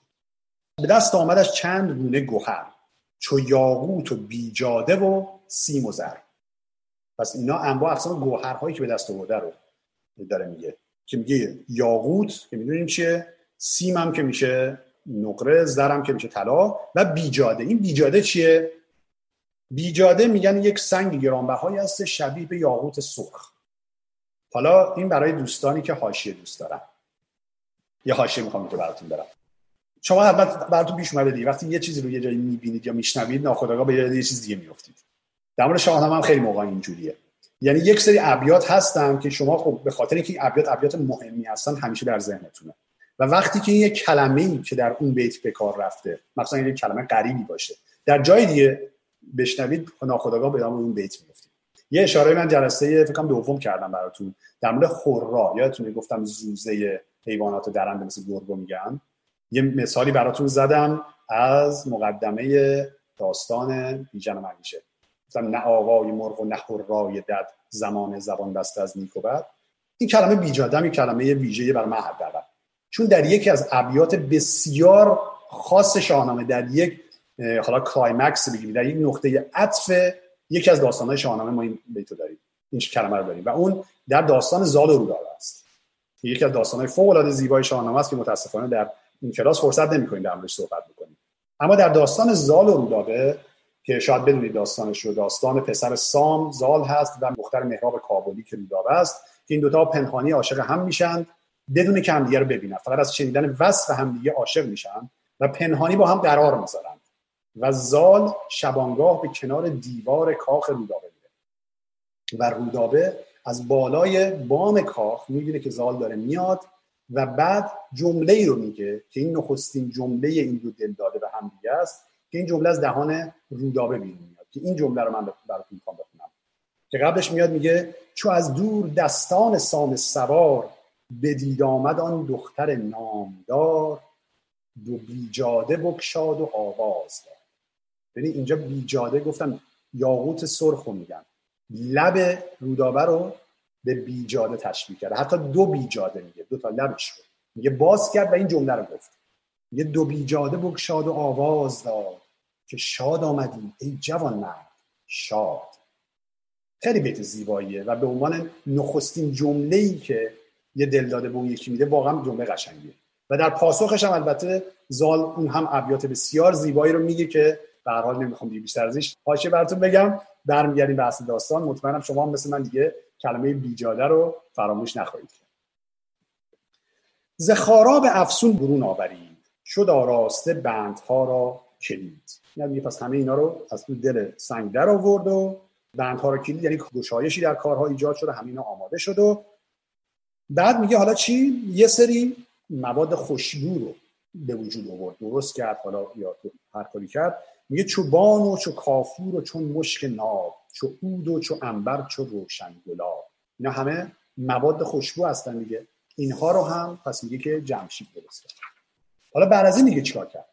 S2: به دست آمدش چند گونه گوهر چو یاقوت و بیجاده و سیم و زر. پس اینا انواع اقسام گوهرهایی که به دست آورده رو داره میگه که میگه یاقوت که می‌دونیم چیه سیم هم که میشه نقره زرم که میشه طلا و بیجاده. این بیجاده چیه؟ بیجاده میگن یک سنگ گرانبهایی هست شبیه به یاقوت سرخ. حالا این برای دوستانی که حاشیه دوست دارن. یه حاشیه می‌خوام که براتون برم. شما حتما براتون پیش اومده دیگه. وقتی یه چیزی رو یه جایی می‌بینید یا میشنوید ناخودآگاه به یه چیز دیگه میافتید. در مورد شاهنامه هم خیلی موقع اینجوریه. یعنی یک سری ابیات هستن که شما خب به خاطر اینکه ابیات ابیات مهمی هستن همیشه در ذهنتونه. و وقتی که یه کلمه ای که در اون بیت به کار رفته مثلا یه کلمه غریبی باشه در جای دیگه بشنوید ناخودآگاه به اون بیت میفتید یه اشاره من جلسه فکر کنم دوم کردم براتون. در مورد خورا یادتونه گفتم زوزه حیوانات درنده مثل گرگو میگن؟ یه مثالی براتون زدم از مقدمه داستان بیژن منیژه گفتم نه آوای مرغ و نه هرای دد زمانه زبان بسته از نیک و بد. این کلمه بیجادم این کلمه ویژه بر من حداقل. چون در یکی از ابیات بسیار خاص شاهنامه در یک حالا climax بگیرید در یک نقطه عطف یکی از داستانهای شاهنامه ما این بیتو داریم این کلمه رو داریم. و اون در داستان زال و رودابه است. یکی از داستانهای فوق العاده زیبای شاهنامه است که متاسفانه در این کلاس فرصت نمی‌کنیم در موردش صحبت بکنیم. اما در داستان زال و رودابه که شاید بدونید داستانش رو داستان پسر سام زال هست و مختار مهراب کابلی که رودابه است که این دوتا پنهانی عاشق هم میشن بدون که همدیگه رو ببینن. فقط از شنیدن وصف همدیگه عاشق میشن و پنهانی با هم قرار می‌ذارن. و زال شبانگاه به کنار دیوار کاخ رودابه میره. و رودابه از بالای بام کاخ می‌بینه که زال داره میاد و بعد جمله ای رو میگه که این نخستین جمله این دو دل داده به هم دیگه است که این جمله از دهان رودابه بیرون میاد که این جمله رو من براتون می‌خوام بخونم. که قبلش میاد میگه چو از دور دستان سام سوار بدید آمد آن دختر نامدار دو بیجاده بکشاد و آواز داد. ببین اینجا بیجاده گفتم یاقوت سرخ رو میگن. لب رودابه رو به بیجاده تشبیه کرده. حتی دو بیجاده میگه. دو تا لبش رو. میگه باز کرد و این جمله رو گفت. یه دو بیجاده بکشاد و آواز داد که شاد آمدی ای جوان مرد شاد. خیلی بیت زیباییه و به عنوان نخستین جمله ای که یه دلداده به اون یکی میده واقعا جمله قشنگیه. و در پاسخش هم البته زال اون هم ابیات بسیار زیبایی رو میگه که به هر حال نمی‌خوام دیگه بیشتر ازش حاشیه براتون بگم. برمیگردیم به اصل داستان. مطمئنم شما هم مثل من دیگه کلمه بیجاده رو فراموش نخواهید کرد. زخارا به افسون برون آورید. شد آراسته بندها را کلید. یعنی پس همه اینا رو از تو دل سنگ در آورد و بندها را کلید. یعنی گشایشی در کارها ایجاد شده همه اینا آماده شد و بعد میگه حالا چی؟ یه سری مواد خوشبو رو به وجود آورد. درست کرد حالا یا هر کاری کرد. میگه چوبان و چو کافور و چون مشک ناب. چو عود و چو انبر چو روشن گلاب. اینا همه مواد خوشبو هستن دیگه. اینها رو هم پس میگه که جمشید درست کرد حالا بعد از این دیگه چیکار کرد؟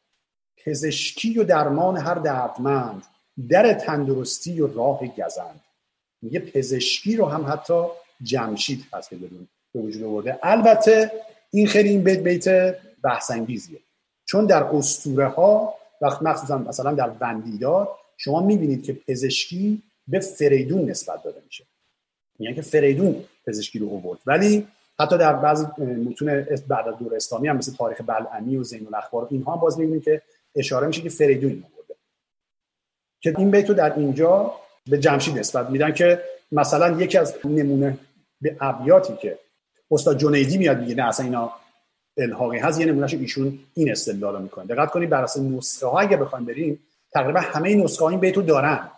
S2: پزشکی و درمان هر دردمند در تندرستی و راه گزند. میگه پزشکی رو هم حتی جمشید هست که به وجود آورده. البته این خیلی این بیت بیت بحث انگیزیه چون در اسطوره ها وقت مخصوصا مثلا در وندیدار شما می‌بینید که پزشکی به فریدون نسبت داده میشه. میگن که فریدون پزشکی رو آورد. ولی حتی در بعضی متون بعد از دور اسلامی هم مثل تاریخ بلعمی و زین الاخبار اینها هم باز می‌بینید که اشاره میشه که فریدون آورده. که این بیتو در اینجا به جمشید نسبت میدن که مثلا یکی از نمونه به ابیاتی که استاد جنیدی میاد میگه نه اصلا اینا الحاقی هست یه نمونهش ایشون این استدلال رو می‌کنه. دقت کنید بر اساس نسخه ها اگه بخوایم بریم تقریبا همه نسخه ها این بیتو دارن.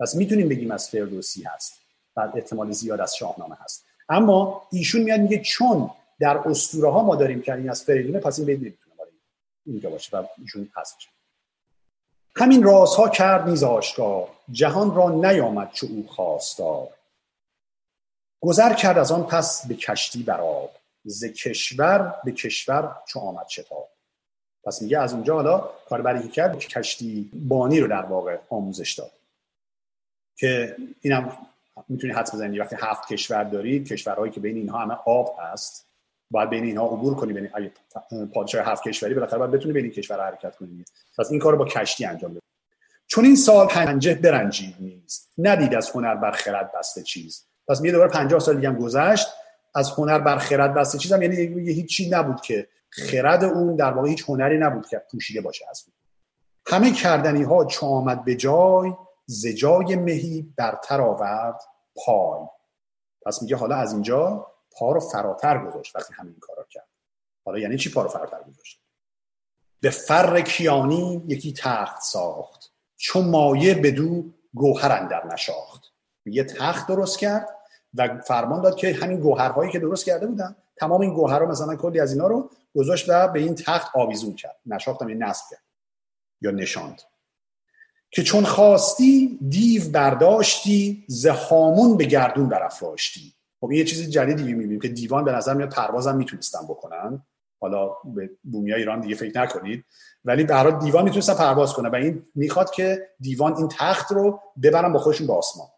S2: پس می‌تونیم بگیم از فردوسی هست بعد احتمال زیاد از شاهنامه هست. اما ایشون میاد میگه چون در اسطوره ها ما داریم که این از فریدونه پس این برای اینجا باشه و ایشون هست همین رازها کرد نیز آشکار جهان را نیامد چو او خواستار. گذر کرد از آن پس به کشتی بر آب ز کشور به کشور چو آمد شتاب. پس میگه از اونجا حالا کاربری کرد کشتی بانی رو در واقع آموزش داد. که اینم می‌تونی حد بزنید وقتی هفت کشور دارید کشورهایی که بین اینها همه آب هست باید بین اینها عبور کنی. بین اگه پادشاه هفت کشوری بالاخره باید بتونی بین این کشور حرکت کنی. پس این کارو با کشتی انجام بده. چون این سال پنجه برنجید نیست. ندید از هنر بر خرد بسته چیز. پس میگه دوباره 50 سال دیگه گذشت. از هنر بر خرد بسته چیزم یعنی یه هیچ نبود که خرد اون در واقع هیچ هنری نبود که پوشیده باشه از اون. همه کردنی ها چو آمد به جای زجای مهی برتر آورد پای. پس میگه حالا از اینجا پا رو فراتر گذاشت وقتی همین کارا کرد. حالا یعنی چی پا رو فراتر گذاشت؟ به فر کیانی یکی تخت ساخت. چون مایه بدو گوهر اندر نشاخت. یه تخت درست کرد و فرمان داد که همین گوهرهایی که درست کرده بودن تمام این گوهرها مثلا کلی از اینا رو گذاشت و به این تخت آویزون کرد. نشاختم این نصب کرد یا نشاند. که چون خواستی دیو برداشتی زهامون به گردون برافراشتی. خب یه چیزی جدیدی می‌بینیم که دیوان به نظر میاد پروازم می‌تونستن بکنن. حالا به بومیا ایران دیگه فکر نکنید. ولی به دیوان می‌تونستن پرواز کنه و این می‌خواد که دیوان این تخت رو ببرن با خودشون به آسمان.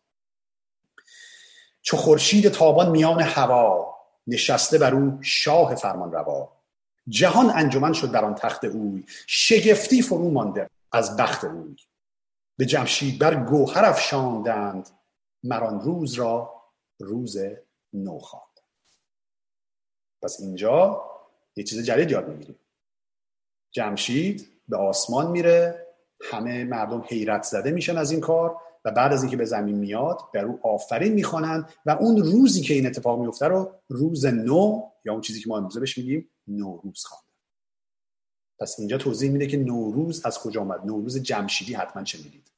S2: چو خورشید تابان میان هوا نشسته بر او شاه فرمان روا جهان انجمن شد در آن تخت اوی شگفتی فرو مانده از بخت اوی. به جمشید بر گوهر افشاندند مران روز را روز نو خواند. پس اینجا یه چیز جدید یاد می‌گیریم. جمشید به آسمان میره همه مردم حیرت زده میشن از این کار و بعد از اینکه به زمین میاد بر او آفرین می‌خوانند و اون روزی که این اتفاق میفته رو روز نو یا اون چیزی که ما امروزه بهش میگیم نوروز خواندن پس اینجا توضیح میده که نوروز از کجا آمد نوروز جمشیدی حتما می‌دید؟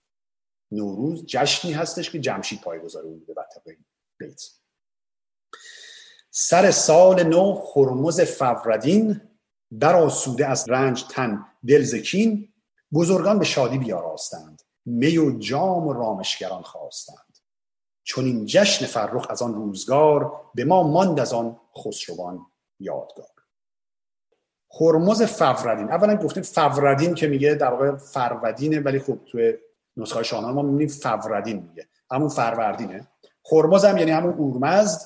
S2: نوروز جشنی هستش که جمشید پایگذار اون بوده بیت. سر سال نو خرمز فوردین در آسوده از رنج تن دلزکین بزرگان به شادی بیاراستند. می و جام و رامشگران خواستند. چون این جشن فرخ از آن روزگار به ما ماند از آن خسروان یادگار. هرمز فوردین اولا گفتیم فوردین که میگه در واقع فرودینه ولی خب توی نسخه شاهنامه ما می‌بینیم فوردین میگه. همون فروردینه. هرمز هم یعنی همون اورمزد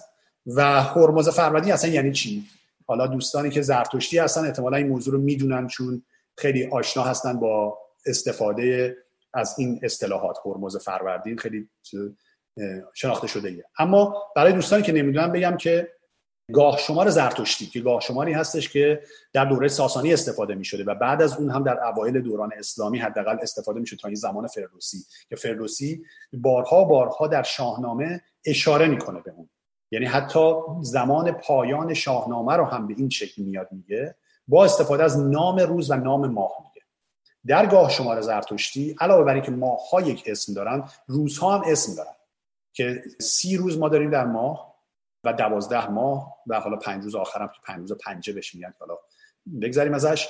S2: و هرمز فروردین اصلا یعنی چی؟ حالا دوستانی که زرتشتی هستن احتمالا این موضوع رو می‌دونن چون خیلی آشنا هستن با استفاده از این اصطلاحات. هرمز فروردین خیلی شناخته شده ایه. اما برای دوستانی که نمی‌دونن بگم که گاه شمار زرتشتی که گاه شماری هستش که در دوره ساسانی استفاده می شده و بعد از اون هم در اوایل دوران اسلامی حداقل استفاده می شده تا این زمان فردوسی که فردوسی بارها بارها در شاهنامه اشاره می‌کنه به اون. یعنی حتی زمان پایان شاهنامه رو هم به این شکل میاد میگه با استفاده از نام روز و نام ماه میگه. در گاه شمار زرتشتی علاوه بر اینکه ماه ها یک اسم دارن روزها هم اسم دارن. که سی روز ما داریم در ماه و دوازده ماه و حالا پنج روز آخرم که پنج روز پنجه بهش میگن حالا بگذاریم ازش.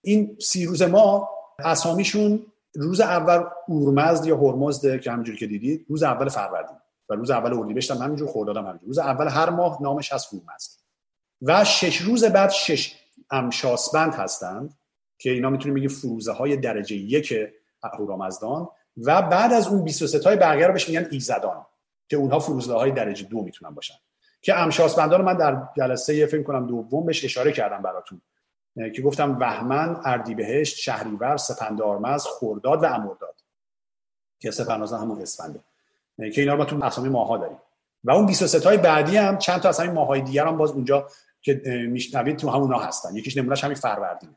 S2: این سی روز ما اسامیشون روز اول اورمزد یا هرمزد که همینجوری که دیدید روز اول فروردین و روز اول اردیبهشت هم همینجور خرداد هم همینجور. روز اول هر ماه نامش هست هورمزد و شش روز بعد شش امشاسبند هستند که اینا می‌تونیم بگیم فروزه های درجه یک اهورامزدان و بعد از اون 23 تای بقیه رو بهش میگن ایزدان که اونها فروزه های درجه دو می‌تونن باشن. که امشاسبندان رو من در جلسه فکر کنم دوم بهش اشاره کردم براتون که گفتم وهمن اردیبهشت شهریور سپندارمز خورداد و امرداد که سپندارمز همون اسفنده که اینا رو ما تو اسامی ماها داریم. و اون 23 تای بعدی هم چند تا اسامی ماهای دیگر هم باز اونجا که میشنوید تو همونا هستن. یکیش نمونهش همین فروردینه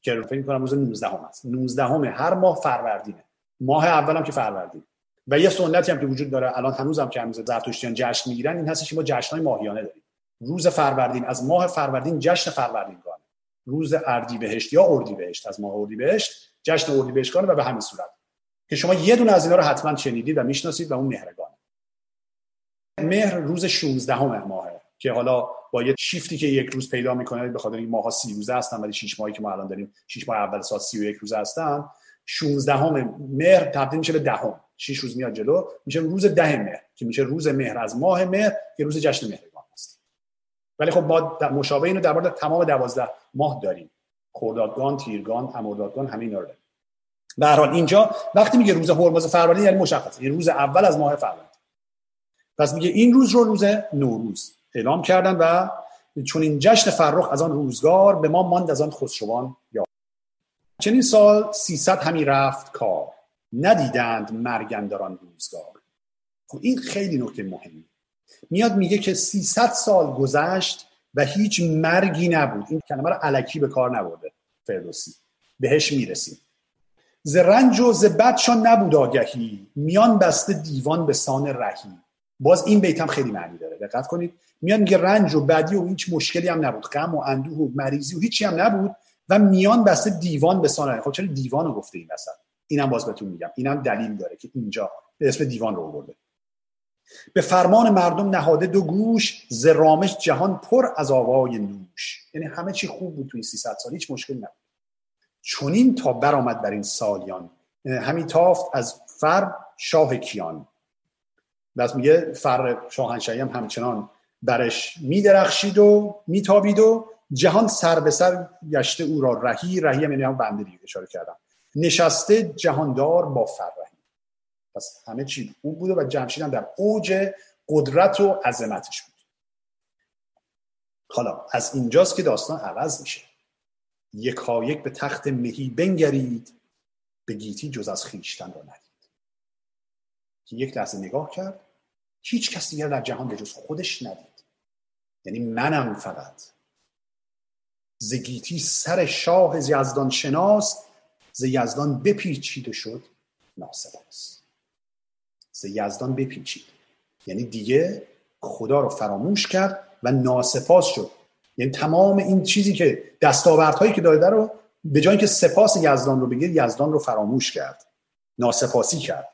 S2: که فکر کنم روز 19 هم هست. 19 همه هر ماه فروردینه. ماه اولم که فروردین و یه سنتی هم که وجود داره الان هنوزم که هنوز زرتشتیان جشن می‌گیرن این هستش که ما جشنهای ماهیانه داریم. روز فروردین از ماه فروردین جشن فروردینگان روز اردیبهشت یا اردیبهشت از ماه اردیبهشت جشن اردیبهشتگانه و به همین صورت. که شما یه دونه از اینا رو حتما شنیدید و می‌شناسید و اون مهرگان مهر روز 16 همه ماهه که حالا با یه شیفتی که یک روز پیدا می‌کنه به خاطر این ماها سی روزه هستن ولی 6 ماهی که ما الان داریم 6 ماه اول سال 31 روزه هستن. 16 همه مهر تبدیل میشه به دهم. 6 روز میاد جلو. میشه روز ده مهر. که میشه روز مهر. از ماه مهر که روز جشن مهرگان است ولی خب ما مشابه اینو در مورد تمام 12 ماه داریم. خردادگان تیرگان امردادگان همین اینا رو داریم. به هر حال اینجا وقتی میگه روز هرمز فروردین یعنی مشخصه. یعنی روز اول از ماه فروردین. پس میگه این روز رو روز نوروز اعلام کردن و چون این جشن فرخ از آن روزگار به ما ماند از آن خسروان یا چنین سال 300 همی رفت کار. ندیدند مرگندران روزگار. خب این خیلی نکته مهمی. میاد میگه که 300 سال گذشت و هیچ مرگی نبود. این کلمه رو علکی به کار نبرده فردوسی. بهش می‌رسیم. ز رنج و ز بدشان نبود آگهی. میان بسته دیوان به سان رهی. باز این بیت هم خیلی معنی داره. دقت کنید. میان میگه رنج و بدی و هیچ مشکلی هم نبود. غم و اندوه و مریضی و هیچی هم نبود و میان بسته دیوان به سان رهی. خب چرا دیوان رو گفته این وسط؟ اینم باز بهتون میگم. اینم دلیل داره که اینجا به اسم دیوان رو آورده. به فرمان مردم نهاده دو گوش ز رامش جهان پر از آوای نوش. یعنی همه چی خوب بود تو این 300 سال هیچ مشکلی نبود. چونین تا برآمد بر این سالیان. همین تافت از فر شاه کیان. بس میگه فر شاهنشاهی هم همچنان برش میدرخشید و میتابید و جهان سر به سر گشته او را رهی. رهی هم یعنی هم بنده دیگه اشاره کردم. نشسته جهاندار با فرهی پس همه چی او بوده و جمشید هم در اوج قدرت و عظمتش بود. حالا از اینجاست که داستان عوض میشه. یکایک به تخت مهی بنگرید به گیتی جز از خیشتن را ندید. که یک لحظه نگاه کرد هیچ کس دیگر در جهان به جز خودش ندید. یعنی منم فقط. زگیتی سر شاه یزدان شناس ز یزدان بپیچید شد ناسپاس ز یزدان بپیچید. یعنی دیگه خدا رو فراموش کرد و ناسپاس شد. یعنی تمام این چیزی که دستاوردهایی که داده رو
S3: به جای که سپاس یزدان رو بگیر یزدان رو فراموش کرد. ناسپاسی کرد.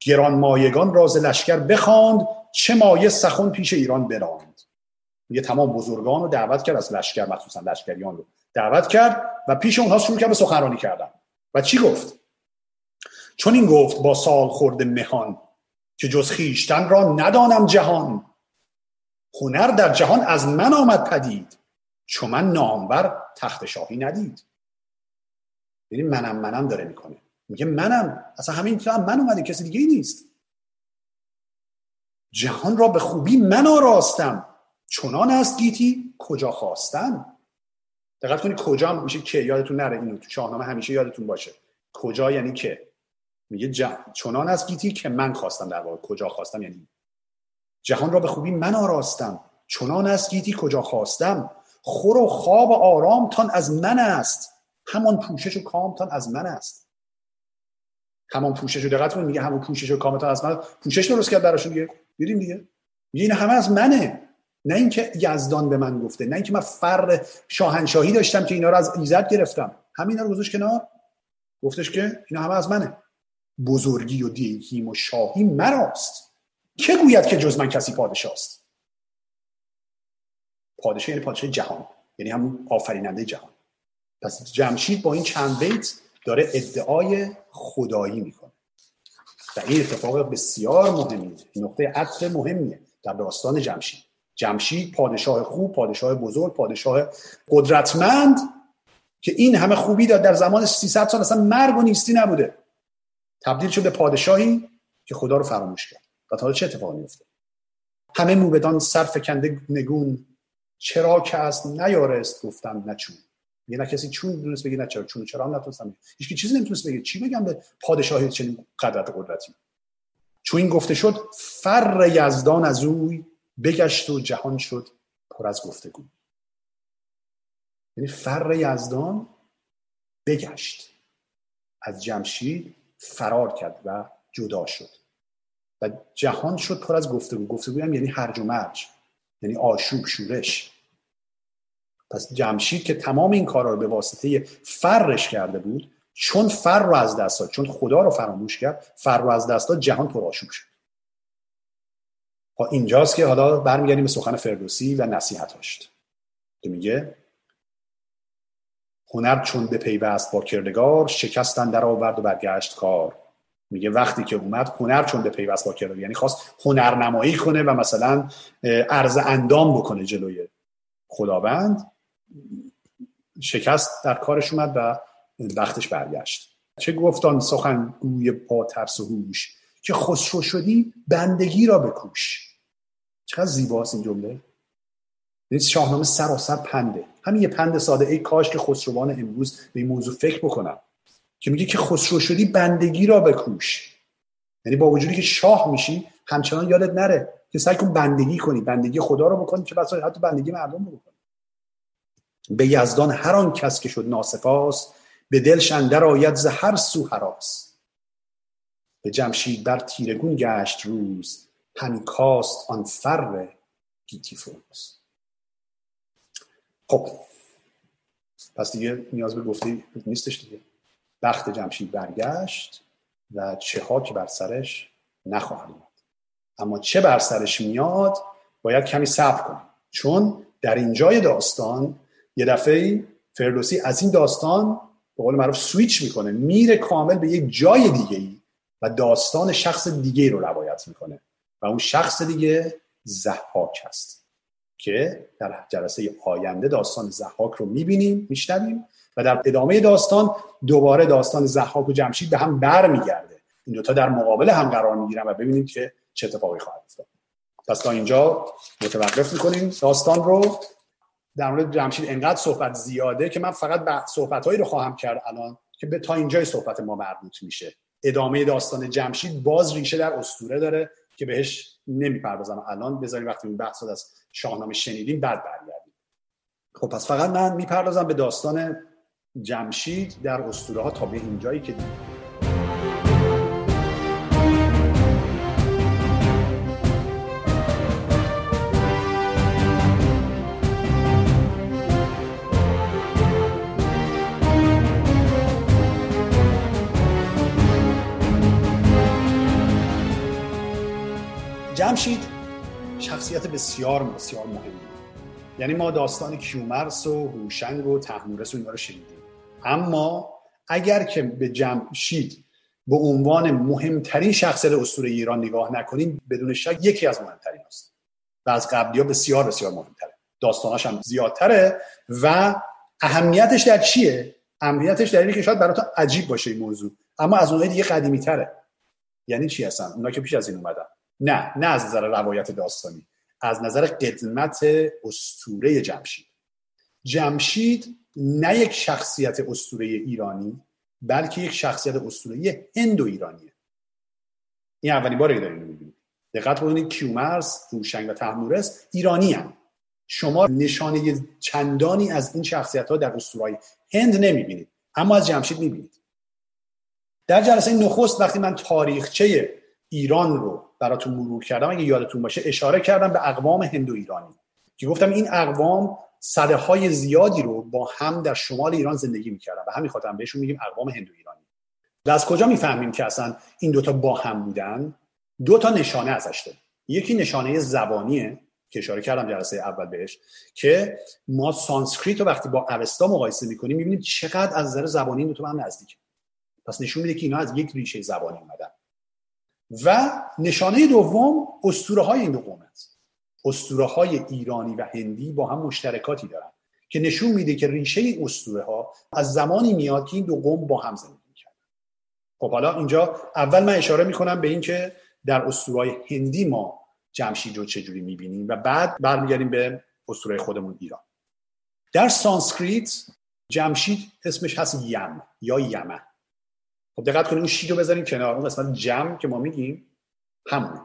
S3: گران مایگان راز لشکر بخواند چه مایه سخن پیش ایران براند. یه تمام بزرگان رو دعوت کرد از لشکر مخصوصا لشکریان رو دعوت کرد و پیش اونها شروع کرد به سخنرانی کردن. و چی گفت؟ چون این گفت با سال خورد مهان که جز خیشتن را ندانم جهان. هنر در جهان از من آمد پدید چون من نامور تخت شاهی ندید. یعنی منم منم داره می‌کنه. میگه منم اصلا همین که من اومده کسی دیگه نیست. جهان را به خوبی من آراستم. چنان است گیتی کجا خواستم دقت کنید کجا میشه که یادتون نره اینو تو شاهنامه همیشه یادتون باشه. کجا یعنی که؟ میگه چنان از گیتی که من خواستم در واقع کجا خواستم یعنی جهان را به خوبی من آراستم. چنان از گیتی کجا خواستم؟ خور و خواب و آرام تان از من است. همان پوشش و کامتان از من است. همان پوشش و دقت میگه همون پوشش و کامتان از من پوشش درست کرد براشون دیگه دیدیم دیگه میگه این همه از منه. نه اینکه یزدان به من گفته نه اینکه من فر شاهنشاهی داشتم که اینا رو از ایزد گرفتم. همین رو گذاشت کنار. گفتش که اینا همه از منه. بزرگی و دیهیم و شاهی مراست. که گوید که جز من کسی پادشاست؟ پادشاه یعنی پادشاه جهان. یعنی همون آفریننده جهان. پس جمشید با این چند بیت داره ادعای خدایی می‌کنه. و این اتفاق بسیار مهمیه. نقطه عطف مهمیه در داستان جمشید. جمشید پادشاه خوب پادشاه بزرگ پادشاه قدرتمند که این همه خوبی داد. در زمان 300 سال اصلا مرگ و نیستی نبوده. تبدیل شد به پادشاهی که خدا رو فراموش کرد. و حالا چه اتفاقی میفته همه موبدان سر فکنده نگون. چرا که است نیارست گفتم نچون یه نه کسی چون دونست بگه نه چرا. چون چرا هم نتونستم هیچ چیزی نمی‌تونست بگه. چی بگم به پادشاهی چنین قدرت قدرتی؟ چون این گفته شد فر یزدان از اوی بگشت و جهان شد پر از گفتگو. یعنی فر یزدان بگشت. از جمشید فرار کرد و جدا شد. و جهان شد پر از گفتگو. گفتگو هم یعنی هرج و مرج. یعنی آشوب شورش. پس جمشید که تمام این کارا رو به واسطه فرش کرده بود چون فر رو از دست داد چون خدا رو فراموش کرد فر رو از دست داد جهان پر آشوب شد. اینجاست که حالا برمیگردیم به سخن فردوسی و نصیحتاش. که میگه هنر چون به پیوست با کردگار شکستن در آورد و برگشت کار. میگه وقتی که اومد هنر چون به پیوست با کردگار یعنی خواست هنرنمایی کنه و مثلا عرض اندام بکنه جلوی خداوند. شکست در کارش اومد و وقتش برگشت. چه گفتان سخن گوی با ترس و هوش؟ که خسرو شدی بندگی را بکوش. چقدر زیباست این جمله. این شاهنامه سراسر پنده. همین یه پند ساده. ای کاش که خسروان امروز به این موضوع فکر بکنم. که میگه که خسرو شدی بندگی را بکوش. یعنی با وجودی که شاه میشی همچنان یادت نره که سعی کن بندگی کنی. بندگی خدا رو بکنی که بسا حتی بندگی مردم رو بکنی به یزدان هر آن کس که شد ناسپاس به دلش اندر آید ز هر سو حراس. به جمشید بر تیرگون گشت روز همی کاست آن فر گیتی فروز خب پس دیگه نیاز به گفته نیستش دیگه. بخت جمشید برگشت و چه ها که بر سرش نخواهد اومد. اما چه بر سرش میاد باید کمی صبر کنیم. چون در اینجای داستان یه دفعه فردوسی از این داستان به قول معروف سویچ می‌کنه میره کامل به یک جای دیگه ای و داستان شخص دیگه رو روایت می‌کنه. و اون شخص دیگه زحاک هست که در جلسه آینده داستان زحاک رو می‌بینیم میشنویم و در ادامه داستان دوباره داستان زحاک و جمشید به هم برمیگرده. این دوتا در مقابل هم قرار می‌گیرن و ببینیم که چه اتفاقی خواهد افتاد. پس تا اینجا متوقف می‌کنیم. داستان رو در مورد جمشید انقدر صحبت زیاده که من فقط صحبتهایی رو خواهم کرد الان که به تا اینجای صحبت ما مربوط میشه. ادامه داستان جمشید باز ریشه در اسطوره داره که بهش نمی‌پردازم الان بذاریم وقتی این بحث از شاهنامه شنیدیم بعد برگردیم خب پس فقط من می‌پردازم به داستان جمشید در اسطوره ها تا به اینجایی که دید. جمشید شخصیت بسیار بسیار مهمی. یعنی ما داستان کیومرس و هوشنگ و تحمورس و اینا رو شنیدیم. اما اگر که به جمشید به عنوان مهمترین شخصیت اسطوره ایران نگاه نکنیم بدون شک یکی از مهمترین است و از قبلی ها بسیار بسیار مهمتره. داستاناش هم زیادتره و اهمیتش در چیه؟ اهمیتش در اینه که شاید برای عجیب باشه این موضوع. اما از اونهای دیگه قدیمی تره یعنی چی هستن؟ اونا که پیش از این اومدن. نه نه از نظر روایت داستانی از نظر قدمت استوره جمشید. جمشید نه یک شخصیت استوره ایرانی بلکه یک شخصیت اسطوره هند و ایرانیه. این اولین باری داریم می‌بینید دقت بکنید کیومرس روشنگ و تحمورس ایرانی هم. شما نشانه چندانی از این شخصیت ها در اسطورهای هند نمی‌بینید اما از جمشید می‌بینید. در جلسه نخست وقتی من تاریخچه ایران رو براتون مرور کردم اگه یادتون باشه اشاره کردم به اقوام هندو ایرانی که گفتم این اقوام صده های زیادی رو با هم در شمال ایران زندگی می‌کردن. و همین خاطر بهشون میگیم اقوام هندو ایرانی. و از کجا می‌فهمیم که اصلا این دوتا با هم بودن؟ دو تا نشانه ازش داریم. یکی نشانه زبانیه که اشاره کردم جلسه اول بهش که ما سانسکریت رو وقتی با اوستا مقایسه می‌کنیم می‌بینیم چقدر از نظر زبانی این دو تا هم نزدیکه پس نشون میده که اینا از یک ریشه زبانی اومدن. و نشانه دوم اسطوره های این دو قوم است. اسطوره های ایرانی و هندی با هم مشترکاتی دارن که نشون میده که ریشه این اسطوره ها از زمانی میاد که این دو قوم با هم زندگی می‌کردن. خب حالا اینجا اول من اشاره می‌کنم به اینکه در اسطوره هندی ما جمشید رو چجوری می‌بینیم و بعد برمیگردیم به اسطوره خودمون ایران. در سانسکریت جمشید اسمش هست یم یا یمه خب دقت کنید اون شید رو بذاریم کنار. اون قسمت جم که ما میگیم همونه.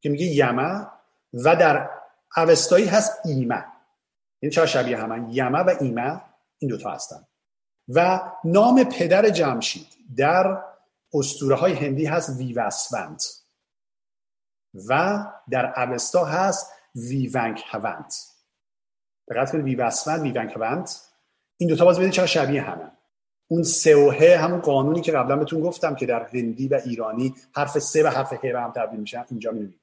S3: که میگه یمه و در اوستایی هست ایمه. این چرا شبیه همه. یمه و ایمه این دوتا هستن. و نام پدر جمشید در اسطوره های هندی هست ویوسونت و در اوستا هست ویونک هونت دقت کنید ویوسونت ویونک هونت این دوتا باز بدید چرا شبیه همه. اون سه ه همون قانونی که قبلا بهتون گفتم که در هندی و ایرانی حرف سه و حرف ه به هم تبدیل میشن اینجا می‌بینید.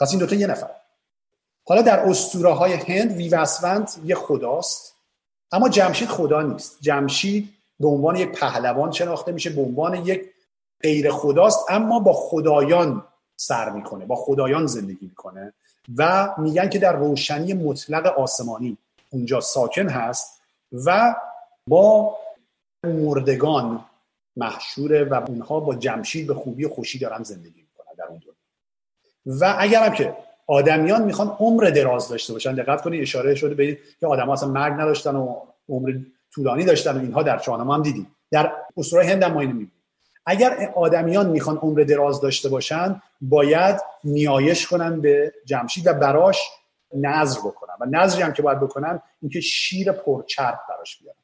S3: پس این دوتا یه نفر. حالا در اسطوره های هند ویوسوند یه خداست اما جمشید خدا نیست. جمشید به عنوان یک پهلوان شناخته میشه به عنوان یک غیر خداست اما با خدایان سر می‌کنه با خدایان زندگی می‌کنه و میگن که در روشنی مطلق آسمانی اونجا ساکن هست و با مردگان محشوره و اونها با جمشید به خوبی و خوشی دارن زندگی می‌کنن در اون دنیا. و اگرم که آدمیان می‌خوان عمر دراز داشته باشن دقت کنید اشاره شده به که آدم اصلا مرگ نداشتن و عمر طولانی داشتن و اینها در شاهنامه هم دیدیم. در اسطوره هند هم اینو می‌بینیم. اگر آدمیان می‌خوان عمر دراز داشته باشن باید نیایش کنن به جمشید و براش نظر بکنن. و نظری هم که باید بکنن اینکه شیر پرچرب براش بیارن.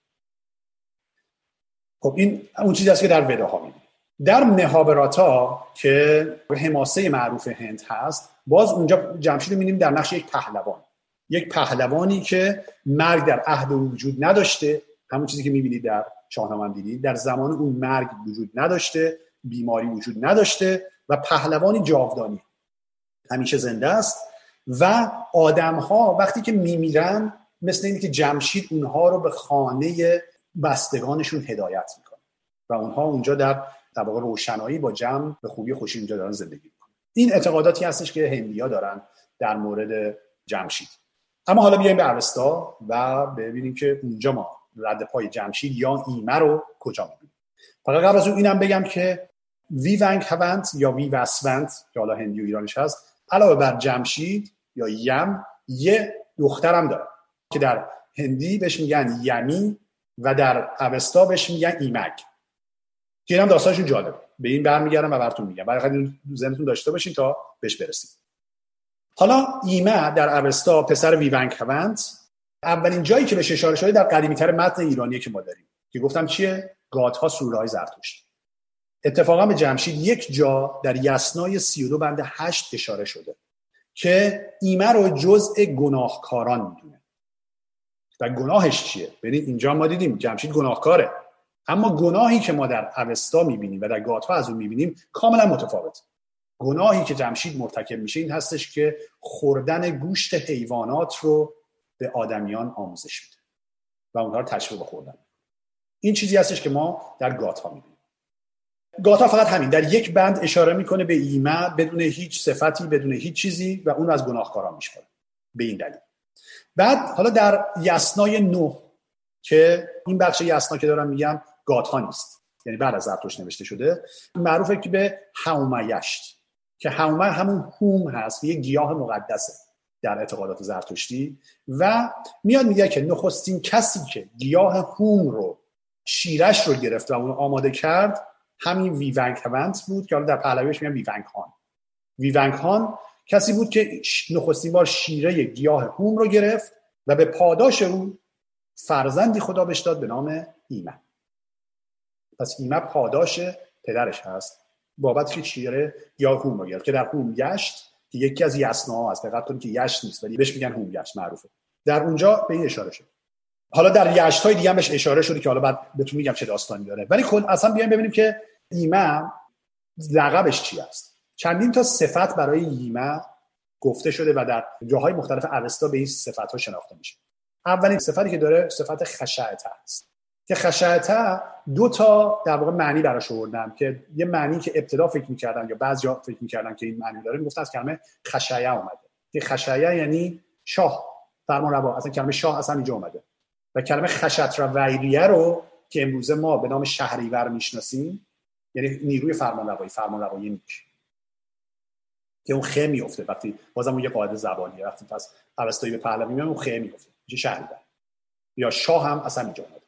S3: خب این اون چیزی است که در وداها می‌بینیم. در مهابراتا که حماسه معروف هند هست باز اونجا جمشید می‌بینیم در نقش یک پهلوان. یک پهلوانی که مرگ در عهد وجود نداشته. همون چیزی که می‌بینید در شاهنامه دیدید. در زمان اون مرگ وجود نداشته بیماری وجود نداشته و پهلوانی جاودانی همیشه زنده است و آدم ها وقتی که میمیرن مثل اینکه که جمشید اونها رو به خانه بستگانشون هدایت می‌کنه و اونها اونجا در در واقع روشنایی با جمع به خوبی خوشی اونجا دارن زندگی می‌کنن. این اعتقاداتی هستش که هندیا دارن در مورد جمشید. اما حالا بیایم به اوستا و ببینیم که اونجا ما رد پای جمشید یا ایمه رو کجا می‌بینیم. فقط قبل از اون اینم بگم که وی ونگ هونت یا وی وسونت که حالا هندی و ایرانش هست علاوه بر جمشید یا یم یه دخترم داره که در هندی بهش میگن یمی و در اوستا بهش میگن ایمگ. که اینم داستانشون جالب به این برمیگردم و براتون میگم. برای ذهنتون داشته باشین تا بهش برسیم. حالا ایمه در اوستا پسر ویونگ هوند اولین جایی که به اشاره شده در قدیمی تر متن ایرانی که ما داریم. که گفتم چیه؟ گاتها سورهای زرتشت. اتفاقا به جمشید یک جا در یسنای 32 بند 8 اشاره شده که ایمه رو جزء گناهکاران می‌دونه. و گناهش چیه؟ ببینید اینجا ما دیدیم جمشید گناهکاره. اما گناهی که ما در اوستا می‌بینیم و در گاتها از اون می‌بینیم کاملا متفاوت گناهی که جمشید مرتکب میشه این هستش که خوردن گوشت حیوانات رو به آدمیان آموزش میده و اونها رو تشویق خوردن. این چیزی هستش که ما در گاتا می‌بینیم. گاتا فقط همین در یک بند اشاره می‌کنه به ایمه بدون هیچ صفتی بدون هیچ چیزی و اون از گناهکاران میشکنه به این دلیل. بعد حالا در یسنای نو که این بخش یسنا که دارم میگم گاتا نیست. یعنی بعد از زرتوش نوشته شده معروفه که به هومایشت که هومه همون هوم هست یک گیاه مقدسه در اعتقادات زرتشتی. و میاد میگه که نخستین کسی که گیاه هوم رو شیرش رو گرفت و اون آماده کرد همین ویونگ بود که حالا در پهلویش میگن ویونگ هان. ویونگ هان کسی بود که نخستین بار شیره گیاه هوم رو گرفت و به پاداش او فرزندی خدا بهش داد به نام ایمه. پس ایمه پاداش پدرش هست. بابت که شیره یا هوم رو گرفت که در هوم گشت که یکی از یسنا هست. دقت کنید که یشت نیست ولی بهش میگن هوم گشت معروفه. در اونجا به این اشاره شد. حالا در یشت های دیگه بهش اشاره شده که حالا بعد بهتون میگم چه داستانی داره. ولی کل اصلا بیایم ببینیم که ایمه لقبش چی است. چندین تا صفت برای ایمه گفته شده و در جاهای مختلف اوستا به این صفت ها شناخته میشه. اولین صفتی که داره صفت خشعته است. که خشعته دو تا در واقع معنی براش آوردم که یه معنی که ابتدا فکر می‌کردن یا بعضی فکر می‌کردن که این معنی داره می‌گفتن از کلمه خشایه اومده. که خشایه یعنی شاه. فرمان روا. اصلا کلمه شاه اصلا اینجا اومده. و کلمه خشت را ویریه رو که امروزه ما به نام شهریور می‌شناسیم یعنی نیروی فرمان روایی فرمان روایی نیک که اون خه میفته وقتی بازم اون یه قاعده زبانیه وقتی پس اوستایی به پهلوی میاد اون خه میفته میشه شهریور یا شاه هم اصلا اینجا اومده.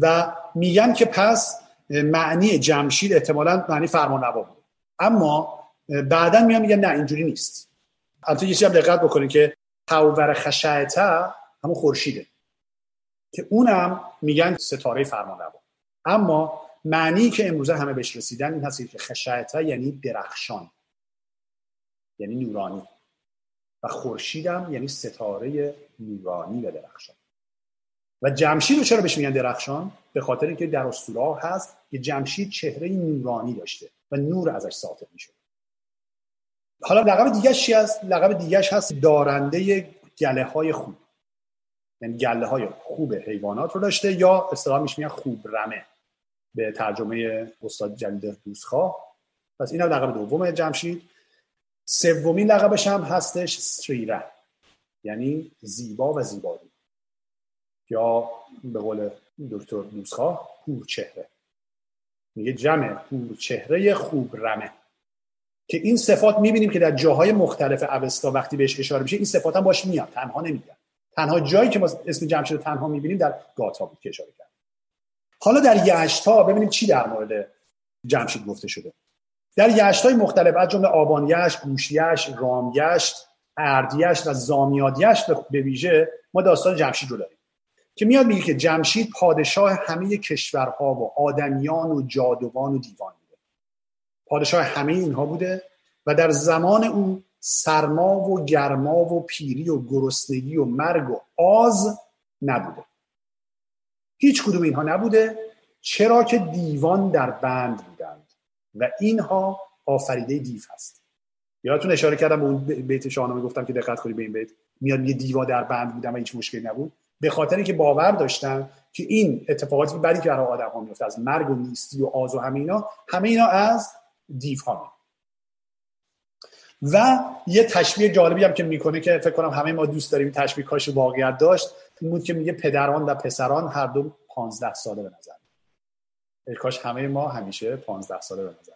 S3: و میگن که پس معنی جمشید احتمالا معنی فرمان روا بود. اما بعدا میان میگن نه اینجوری نیست. البته یه چیزی هم دقت بکنید که تاور خشایته همون خورشیده. که اونم میگن ستاره فرمان روا اما معنی که امروزه همه بهش رسیدن این هست که خشایته یعنی درخشان. یعنی نورانی. و خورشیدم یعنی ستاره نورانی و درخشان. و جمشید رو چرا بهش میگن درخشان؟ به خاطر اینکه در اسطوره هست که جمشید چهره نورانی داشته و نور ازش ساطع میشه حالا لقب دیگه چی هست؟ لقب دیگه هست دارنده گله های خوب. یعنی گله های خوب حیوانات رو داشته یا اصطلاح میشه خوب رمه به ترجمه استاد جلیل دوستخواه. پس این لقب دوم جمشید. سومین لقبش هم هستش سریره. یعنی زیبا و زیبایی. یا به قول دکتر دوستخواه هور چهره میگه جمع هور چهره خوب رمه. که این صفات می‌بینیم که در جاهای مختلف اوستا وقتی بهش اشاره میشه این صفات هم باش میاد تنها نمیگن تنها جایی که ما اسم جمشید تنها می‌بینیم در گاتا بود که اشاره کرد. حالا در یشتا ببینیم چی در مورد جمشید گفته شده. در های مختلف از جمله آبانیشت، گوشیشت، رامیشت، اردیشت و زامیادیشت به ویژه ما داستان جمشید رو داریم. که میاد میگه که جمشید پادشاه همه کشورها و آدمیان و جادوان و دیوان بوده. پادشاه همه اینها بوده و در زمان او سرما و گرما و پیری و گرسنگی و مرگ و آز نبوده. هیچ کدوم اینها نبوده چرا که دیوان در بند بودند. و اینها آفریده دیو هست. یادتون اشاره کردم به اون بیت شاهنامه گفتم که دقت کنید به این بیت. میاد یه دیوا در بند بودن و هیچ مشکلی نبود. به خاطر اینکه باور داشتن که این اتفاقاتی بعدی که برای آدم ها میفته از مرگ و نیستی و آز و همه اینا همه اینا از دیو ها و یه تشبیه جالبی هم که می‌کنه که فکر کنم همه ما دوست داریم تشبیه کاش واقعیت داشت این بود که میگه پدران و پسران هر دو 15 ساله به نظر کاش همه ما همیشه 15 ساله به نظر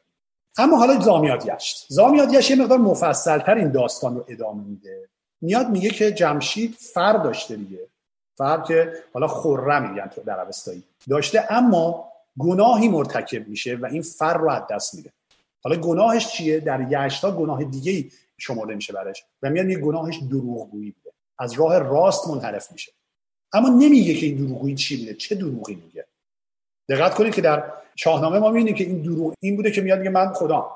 S3: اما حالا زامیاد یشت. زامیاد یشت یه مقدار مفصلتر این داستان رو ادامه میده. میاد میگه که جمشید فر داشته دیگه. فر که حالا خرم میگن تو در اوستایی. داشته اما گناهی مرتکب میشه و این فر رو از دست میده. حالا گناهش چیه؟ در یشتا گناه دیگه شمرده میشه برش و میاد میگه گناهش دروغگویی بوده. از راه راست منحرف میشه. اما نمیگه که این دروغگویی چی بوده. چه دروغی میگه؟ دقت کنید که در شاهنامه ما می‌بینیم که این دروغ این بوده که میاد میگه من خدا.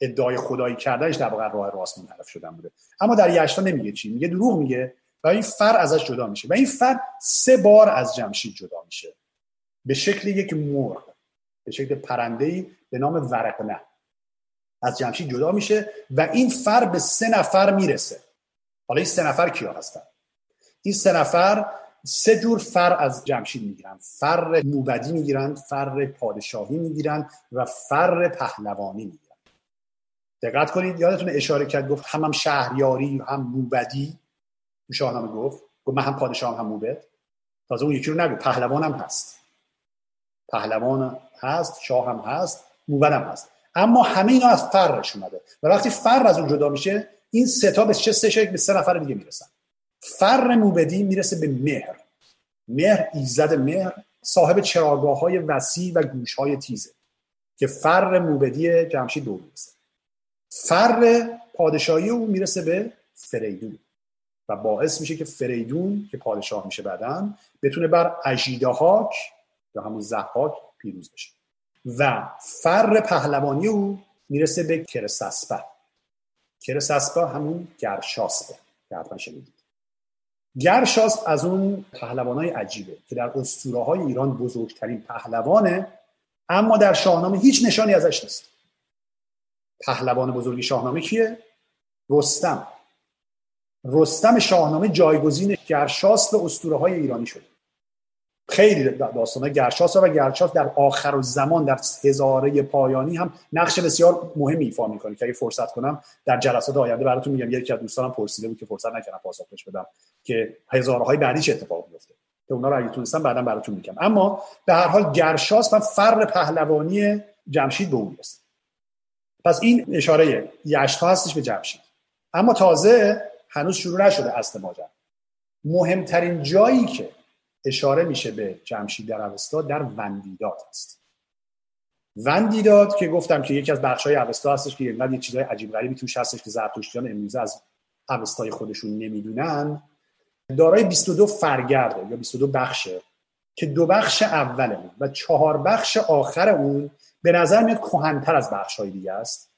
S3: ادعای خدایی کردنش در واقع راه راست منحرف شدن بوده. اما در یشتا نمیگه چی. میگه دروغ میگه و این فر ازش جدا میشه. و این فر سه بار از جمشید جدا میشه. به شکل یک مرغ. به شکل پرنده به نام ورقنه. از جمشید جدا میشه و این فر به سه نفر می‌رسه. حالا این سه نفر کیا هستن؟ این سه نفر سه جور فر از جمشید می‌گیرن فر موبدی می‌گیرن فر پادشاهی می‌گیرن و فر پهلوانی می‌گیرن دقت کنید یادتون اشاره کرد گفت هم, هم شهریاری هم موبدی. شاهنامه گفت گفت من هم پادشاه هم موبد. تازه اون یکی رو نگو پهلوان هم هست. پهلوان هست شاه هم هست موبد هم هست. اما همه اینا از فرش اومده. و وقتی فر از اون جدا میشه این ستا به چه سه به سه نفر دیگه می‌رسن. فر موبدی می‌رسه به مهر. مهر ایزد مهر صاحب چراگاه های وسیع و گوش های تیزه که فر موبدی جمشید دو می‌رسه. فر پادشاهی او می‌رسه به فریدون و باعث میشه که فریدون که پادشاه میشه بعدا بتونه بر اجیدهاک یا همون زحاک پیروز بشه. و فر پهلوانی او می‌رسه به کرسسپه. کرسسپه همون گرشاسپه که حتما شنیدید. گرشاسپ از اون های عجیبه که در اسطوره های ایران بزرگترین پهلوانه اما در شاهنامه هیچ نشانی ازش نیست. پهلوان بزرگی شاهنامه کیه؟ رستم. رستم شاهنامه جایگزین گرشاس به اسطوره های ایرانی شده. خیلی داستان گرشاس و گرشاس در آخر و زمان در هزاره پایانی هم نقش بسیار مهمی ایفا می‌کنه که اگه فرصت کنم در جلسات آینده براتون میگم. یکی از دوستانم پرسیده بود که فرصت نکردم پاسخش بدم که هزاره های بعدی چه اتفاق میفته که اونا رو اگه تونستم بعدا براتون میگم. اما به هر حال گرشاس و فر پهلوانی جمشید به اون می‌رسه. پس این اشاره یشتا هستش به جمشید. اما تازه هنوز شروع نشده اصل ماجرا. مهمترین جایی که اشاره میشه به جمشید در اوستا در وندیداد است وندیداد که گفتم که یکی از بخشای اوستا هستش که اینقدر یه چیزای عجیب غریبی توش هستش که زرتشتیان امروزه از اوستای خودشون نمی‌دونن. دارای 22 فرگرده یا 22 بخشه که دو بخش اول اون و چهار بخش آخر اون به نظر میاد کهنتر از بخش های دیگه است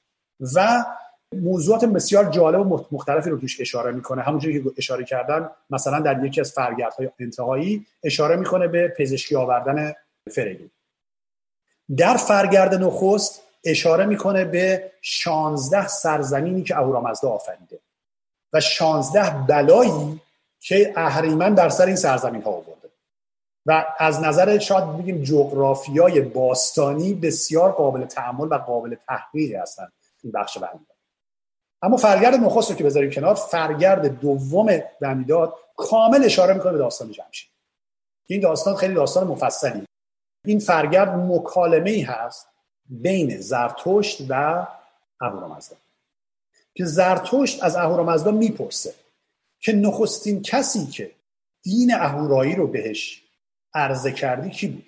S3: و موضوعات بسیار جالب و مختلفی رو توش اشاره می‌کنه. همونجوری که اشاره کردن مثلا در یکی از فرگردهای انتهایی اشاره می‌کنه به پزشکی آوردن فریدون. در فرگرد نخست اشاره می‌کنه به 16 سرزمینی که اهورامزدا آفریده و 16 بلایی که اهریمن در سر این سرزمین ها آورده. و از نظر شاید بگیم جغرافیای باستانی بسیار قابل تعمل و قابل تحقیق هستند این بخش بندی اما فرگرد نخست رو که بذاریم کنار فرگرد دوم بندیداد کامل اشاره می‌کنه به داستان جمشید. این داستان خیلی داستان مفصلی. این فرگرد مکالمه ای هست بین زرتشت و اهورامزدا. که زرتشت از اهورامزدا می‌پرسه که نخستین کسی که دین اهورایی رو بهش عرضه کردی کی بود؟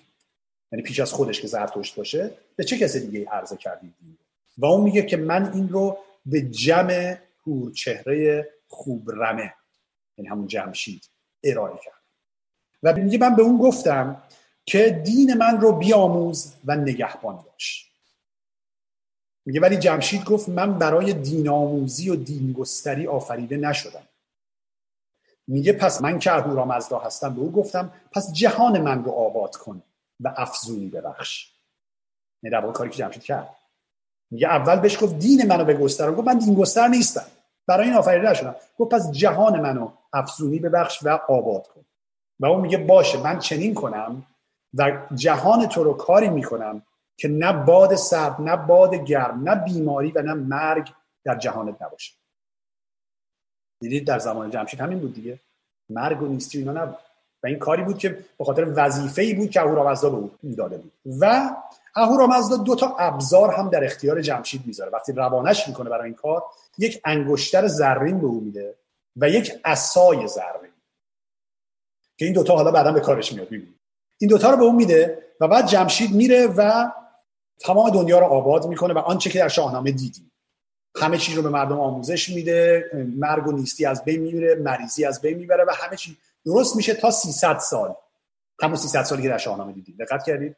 S3: یعنی پیش از خودش که زرتشت باشه به چه کسی دیگه عرضه کردی و اون میگه که من این رو به جمع چهره خوب رمه یعنی همون جمشید ارائه کرد. و میگه من به اون گفتم که دین من رو بیاموز و نگهبان باش. میگه ولی جمشید گفت من برای دین آموزی و دینگستری آفریده نشدم. میگه پس من که اهورامزدا هستم به او گفتم پس جهان من رو آباد کن و افزونی ببخش. نه یعنی در کاری که جمشید کرد. میگه اول بهش گفت دین منو بگستر گفت من دین گستر نیستم. برای این آفریده نشدم. گفت پس جهان منو افزونی ببخش و آباد کن. و اون میگه باشه من چنین کنم و جهان تو رو کاری می‌کنم که نه باد سرد نه باد گرم نه بیماری و نه مرگ در جهانت نباشه. دیدید در زمان جمشید همین بود دیگه. مرگ و نیستی اینا نبود. و این کاری بود که به خاطر وظیفه ای بود که اهورامزدا به او داده بود. و اهورامزدا دو تا ابزار هم در اختیار جمشید می‌ذاره. وقتی روانش می‌کنه برای این کار یک انگشتر زرین به او میده و یک عصای زرین که این دوتا حالا بعدا به کارش میاد ببینید این دوتا رو به اون میده و بعد جمشید میره و تمام دنیا رو آباد می‌کنه و آنچه که در شاهنامه دیدیم. همه چیز رو به مردم آموزش میده مرگ و نیستی از بین می‌بره مریضی از بین می‌بره و همه چی. درست میشه تا 300 سال. همون 300 سالی که در شاهنامه دیدید دقت کردید؟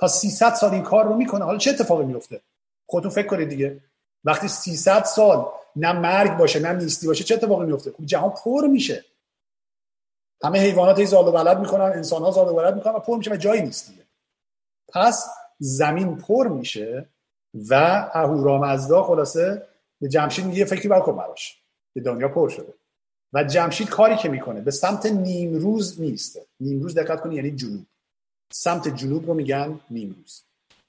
S3: تا 300 سال این کار رو می‌کنه. حالا چه اتفاقی میفته خودتون فکر کنید دیگه. وقتی 300 سال نه مرگ باشه نه نیستی باشه چه اتفاقی میفته خب جهان پر میشه. همه حیوانات زاد و ولد می‌کنن انسان ها زاد و ولد می‌کنن و پر میشه و جایی نیست دیگه. پس زمین پر میشه و اهورامزدا خلاصه به جمشید میگه فکری بکن براش. به دنیا پر شده. و جمشید کاری که می‌کنه به سمت نیمروز نیسته نیمروز دقت کنی یعنی جنوب. سمت جنوب رو میگن نیمروز.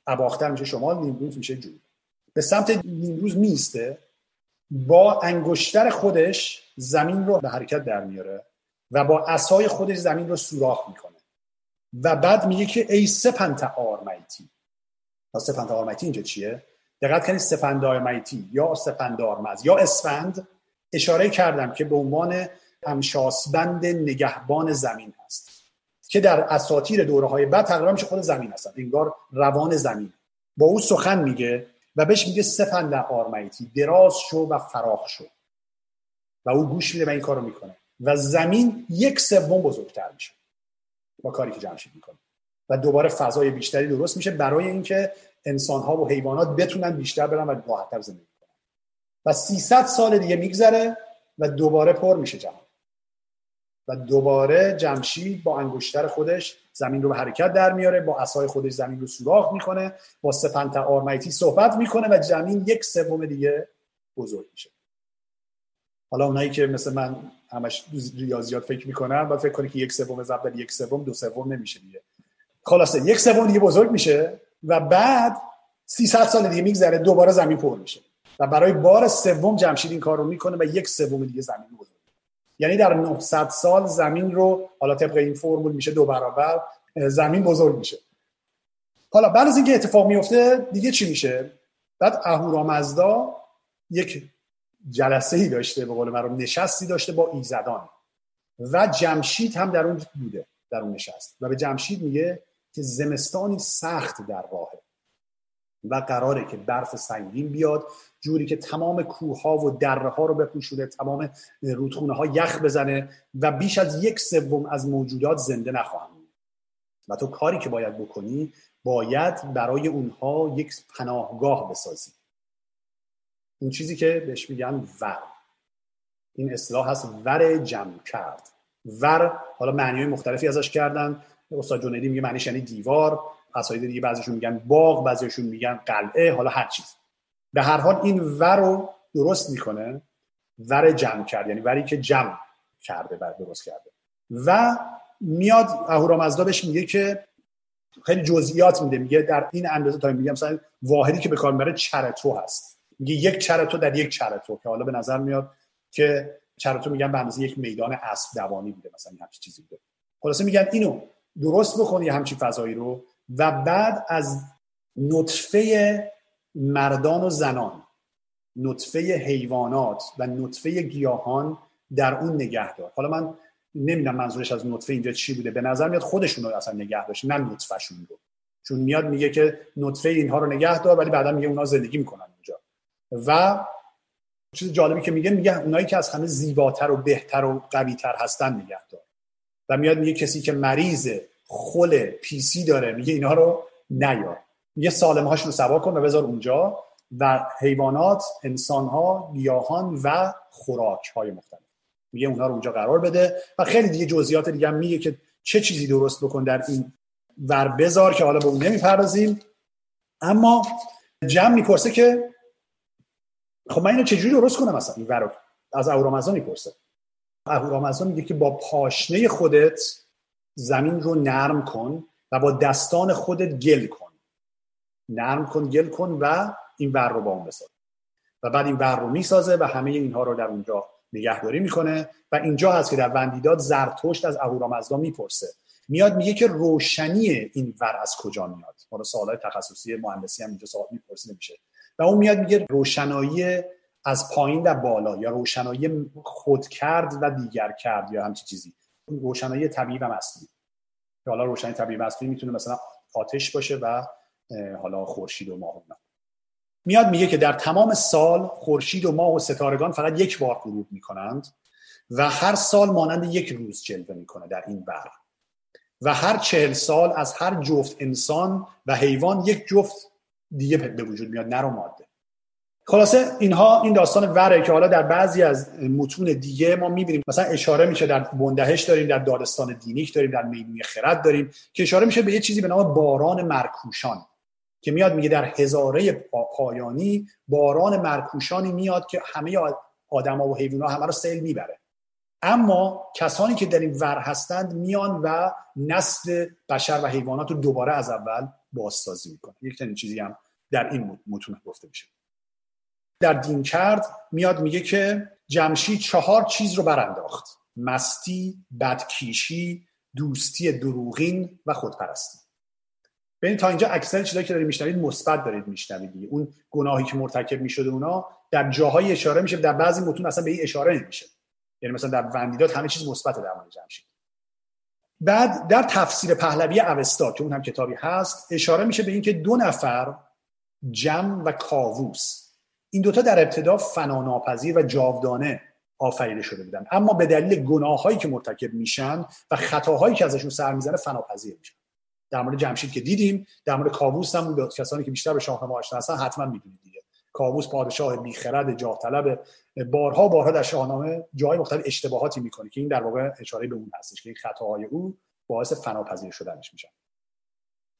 S3: اباختر میشه شمال نیمروز میشه جنوب. به سمت نیمروز میسته. با انگشتر خودش زمین رو به حرکت در میاره و با عصای خودش زمین رو سوراخ می‌کنه. و بعد میگه که ای سپنت آرمیتی. سپنت آرمیتی اینجا چیه؟ دقت کنید سپند آرمیتی یا سپندارمذ یا اسفند. اشاره کردم که به عنوان امشاسپند نگهبان زمین هست. که در اساطیر دوره های بعد تقریبا میشه خود زمین هستن. انگار روان زمین. با او سخن میگه و بهش میگه سپند آرمیتی. دراز شو و فراخ شو. و او گوش میده و این کارو می‌کنه. و زمین یک سوم بزرگتر میشه. با کاری که جمشید می‌کنه. و دوباره فضای بیشتری درست میشه برای اینکه انسان ها و حیوانات بتونن بیشتر برن و راحتتر زندگی کنن. و 300 سال دیگه میگذره و دوباره پر میشه جهان. و دوباره جمشید با انگشتر خودش زمین رو به حرکت در میاره با اسای خودش زمین رو سوراخ می‌کنه با سپنت آرمیتی صحبت می‌کنه و زمین یک سوم دیگه بزرگ میشه. حالا اونایی که مثل من همش ریاضیات فکر می‌کنن باید فکر کنی که یک سوم ضرب یک سوم دو سوم نمیشه دیگه. خلاصه یک سوم دیگه بزرگ میشه و بعد 300 سال دیگه میگذره دوباره زمین پر میشه. و برای بار سوم جمشید این کار رو می‌کنه و یک سوم دیگه زمین بزرگ یعنی در 900 سال زمین رو حالا طبق این فرمول میشه دو برابر زمین بزرگ میشه. حالا بعد از اینکه اتفاق میفته دیگه چی میشه؟ بعد اهورامزدا یک جلسه ای داشته به قول رو نشستی داشته با ایزدان و جمشید هم در اون بوده در اون نشست. و به جمشید میگه که زمستانی سخت در راهه و قراره که برف سنگین بیاد جوری که تمام کوه ها و دره ها رو بپوشونه تمام رودخونه ها یخ بزنه و بیش از یک سوم از موجودات زنده نخواهند و تو کاری که باید بکنی باید برای اونها یک پناهگاه بسازی. اون چیزی که بهش میگن ور. این اصطلاح هست ور جمع کرد. ور حالا معنی مختلفی ازش کردن. استاد جنیدی میگه معنیش یعنی دیوار. اساید دیگه بعضیشون میگن باغ بعضیشون میگن قلعه حالا هر چیز. به هر حال این ور رو درست می‌کنه ور جمع کرد یعنی وری که جمع کرده بعد درست کرده. و میاد اهورامزدا بهش میگه که خیلی جزئیات میده میگه در این اندازه تا میگم مثلا واحدی که به کار می‌بره چرتو هست. میگه یک چرتو در یک چرتو که حالا به نظر میاد که چرتو میگن به اندازه یک میدان اسب دوانی بوده مثلا همچین چیزی بوده. خلاصه میگن اینو درست بکنی همچین فضایی رو. و بعد از نطفه مردان و زنان نطفه حیوانات و نطفه گیاهان در اون نگه دار حالا من نمی‌دونم منظورش از نطفه اینجا چی بوده. به نظر میاد خودشون رو اصلا نگه داشت نه نطفهشون رو. چون میاد میگه که نطفه اینها رو نگه دار ولی بعدا میگه اونا زندگی می‌کنن اونجا و چیز جالبی که میگه میگه اونایی که از همه زیباتر و بهتر و قویتر هستن نگه دار و میاد میگه کسی که مریض خل پیسی داره میگه اینها رو نیار. میگه سالم هاش رو سوا کن و بذار اونجا و حیوانات انسان ها گیاهان و خوراک های مختلف. میگه اونها رو اونجا قرار بده و خیلی دیگه جزئیات دیگه میگه که چه چیزی درست بکن در این ور بذار که حالا به اون نمی‌پردازیم. اما جمع می‌پرسه که خب من اینو چجوری درست کنم مثلا این ور از اهورامزدا می‌پرسه. اهورامزدا میگه که با پاشنه خودت زمین رو نرم کن و با دستان خودت گل کن. نرم کن گل کن و این ور رو با اون بساز. و بعد این ور رو می‌سازه و همه اینها رو در اونجا نگهداری می‌کنه. و اینجا هست که در وندیداد زرتشت از اهورامزدا می‌پرسه. میاد میگه که روشنی این ور از کجا میاد؟ حالا سوالای تخصصی مهندسی هم اینجا سوال می‌پرسه نمیشه. و اون میاد میگه روشنایی از پایین در بالا یا روشنایی خود کرد و دیگر کرد یا همچی چیزی. روشنایی طبیعی و مصنوعی. حالا روشنایی طبیعی و مصنوعی می‌تونه مثلا آتش باشه و حالا خورشید و ماه و میاد میگه که در تمام سال خورشید و ماه و ستارگان فقط یک بار غروب می‌کنند و هر سال مانند یک روز جلوه می‌کنه در این بر و هر چهل سال از هر جفت انسان و حیوان یک جفت دیگه به وجود میاد نر و ماده. خلاصه اینها این داستان وره که حالا در بعضی از متون دیگه ما می‌بینیم. مثلا اشاره میشه در بندهش داریم در دادستان دینیک داریم در میمونی خرد داریم که اشاره میشه به یه چیزی به نام باران مرکوشان. که میاد میگه در هزاره پایانی باران مرکوشانی میاد که همه آدما و حیوانات همه رو سیل می‌بره. اما کسانی که در این ور هستند میان و نسل بشر و حیوانات رو دوباره از اول بازسازی می‌کنه یک چنین چیزی هم در این متون گفته میشه. در دین کرد میاد میگه که جمشید چهار چیز رو برانداخت. مستی بدکیشی دوستی دروغین و خودپرستی. ببین تا اینجا اکثر چیزایی که دارید میشنوید مثبت دارید میشنوید اون گناهی که مرتکب می‌شده اونا در جاهای اشاره میشه در بعضی متون اصلا به این اشاره نمیشه یعنی مثلا در وندیدات همه چیز مثبت در مورد جمشید بعد در تفسیر پهلوی اوستا که اون هم کتابی هست اشاره میشه به اینکه دو نفر جم و کاووس این دوتا در ابتدا فناناپذیر و جاودانه آفریده شده بودن. اما به دلیل گناهایی که مرتکب میشن و خطاهایی که ازشون سر می‌زنه فناپذیر میشن. در مورد جمشید که دیدیم در مورد کاووس هم کسانی که بیشتر به شاهنامه آشنا هستن حتما می‌دونید دیگه. کاووس پادشاه بیخرد جاه طلب بارها بارها در شاهنامه جای مختلف اشتباهاتی می‌کنه که این در واقع اشاره به اون هستش که این خطاهای او باعث فناپذیر شدنش میشن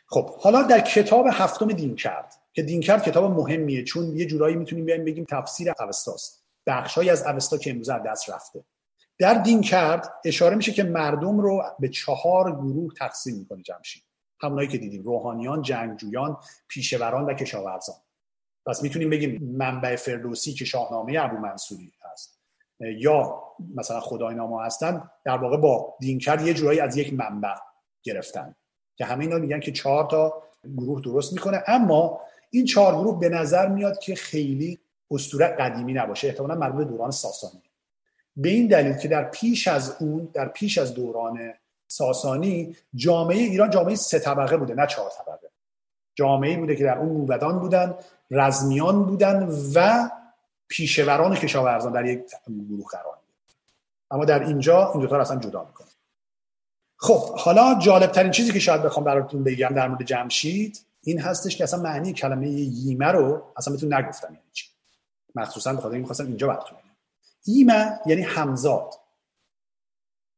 S3: خب حالا در کتاب هفتم دین کرد که دین کرد کتاب مهمیه چون یه جورایی می‌تونیم بیایم بگیم تفسیر اوستاست. بخشهایی از اوستا که امروز دست رفته. در دین کرد اشاره میشه که مردم رو به چهار گروه تقسیم می‌کنه جمشید. همونایی که دیدیم روحانیان جنگجویان پیشوران و کشاورزان. پس می‌تونیم بگیم منبع فردوسی که شاهنامه ابو منصوری هست. یا مثلا خدای نامه هستن در واقع با دینکر یه جورایی از یک منبع گرفتن که همه اینا میگن که چهار تا گروه درست می‌کنه. اما این چهار گروه به نظر میاد که خیلی اسطوره قدیمی نباشه. احتمالا مربوط دوران ساسانی به این دلیل که در پیش از اون در پیش از دوران ساسانی جامعه ایران جامعه سه طبقه بوده نه چهار طبقه. جامعه بوده که در اون موبدان بودن رزمیان بودن و پیشوران کشاورزان در یک گروه قرار اما در اینجا این دو تا اصلا جدا می‌کنه خب حالا جالب ترین چیزی که شاید بخوام براتون بگم در مورد جمشید این هستش که اصلا معنی کلمه ییمه رو اصلا بهتون نگفتم یعنی چی. مخصوصا به خاطر می‌خواستم اینجا براتون بگم. ایمه یعنی همزاد.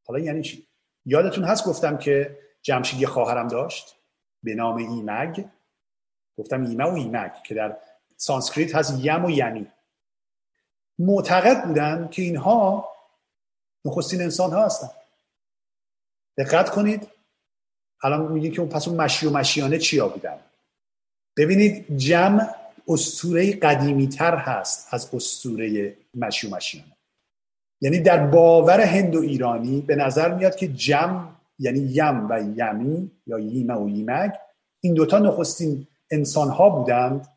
S3: حالا یعنی چی؟ یادتون هست گفتم که جمشید یه خواهرم داشت؟ به نام ایمگ. گفتم ایمه و ایمگ که در سانسکریت هست یم و یمی. معتقد بودن که اینها نخستین انسان ها هستن. دقت کنید. الان میگه که پس اون مشی و مشیانه چیا بودن؟ ببینید جم اسطوره قدیمی تر هست از اسطوره مشی و مشیانه. یعنی در باور هندو ایرانی به نظر میاد که جم یعنی یم و یمی یا ییمه و ییمک این دوتا نخستین انسان ها بودند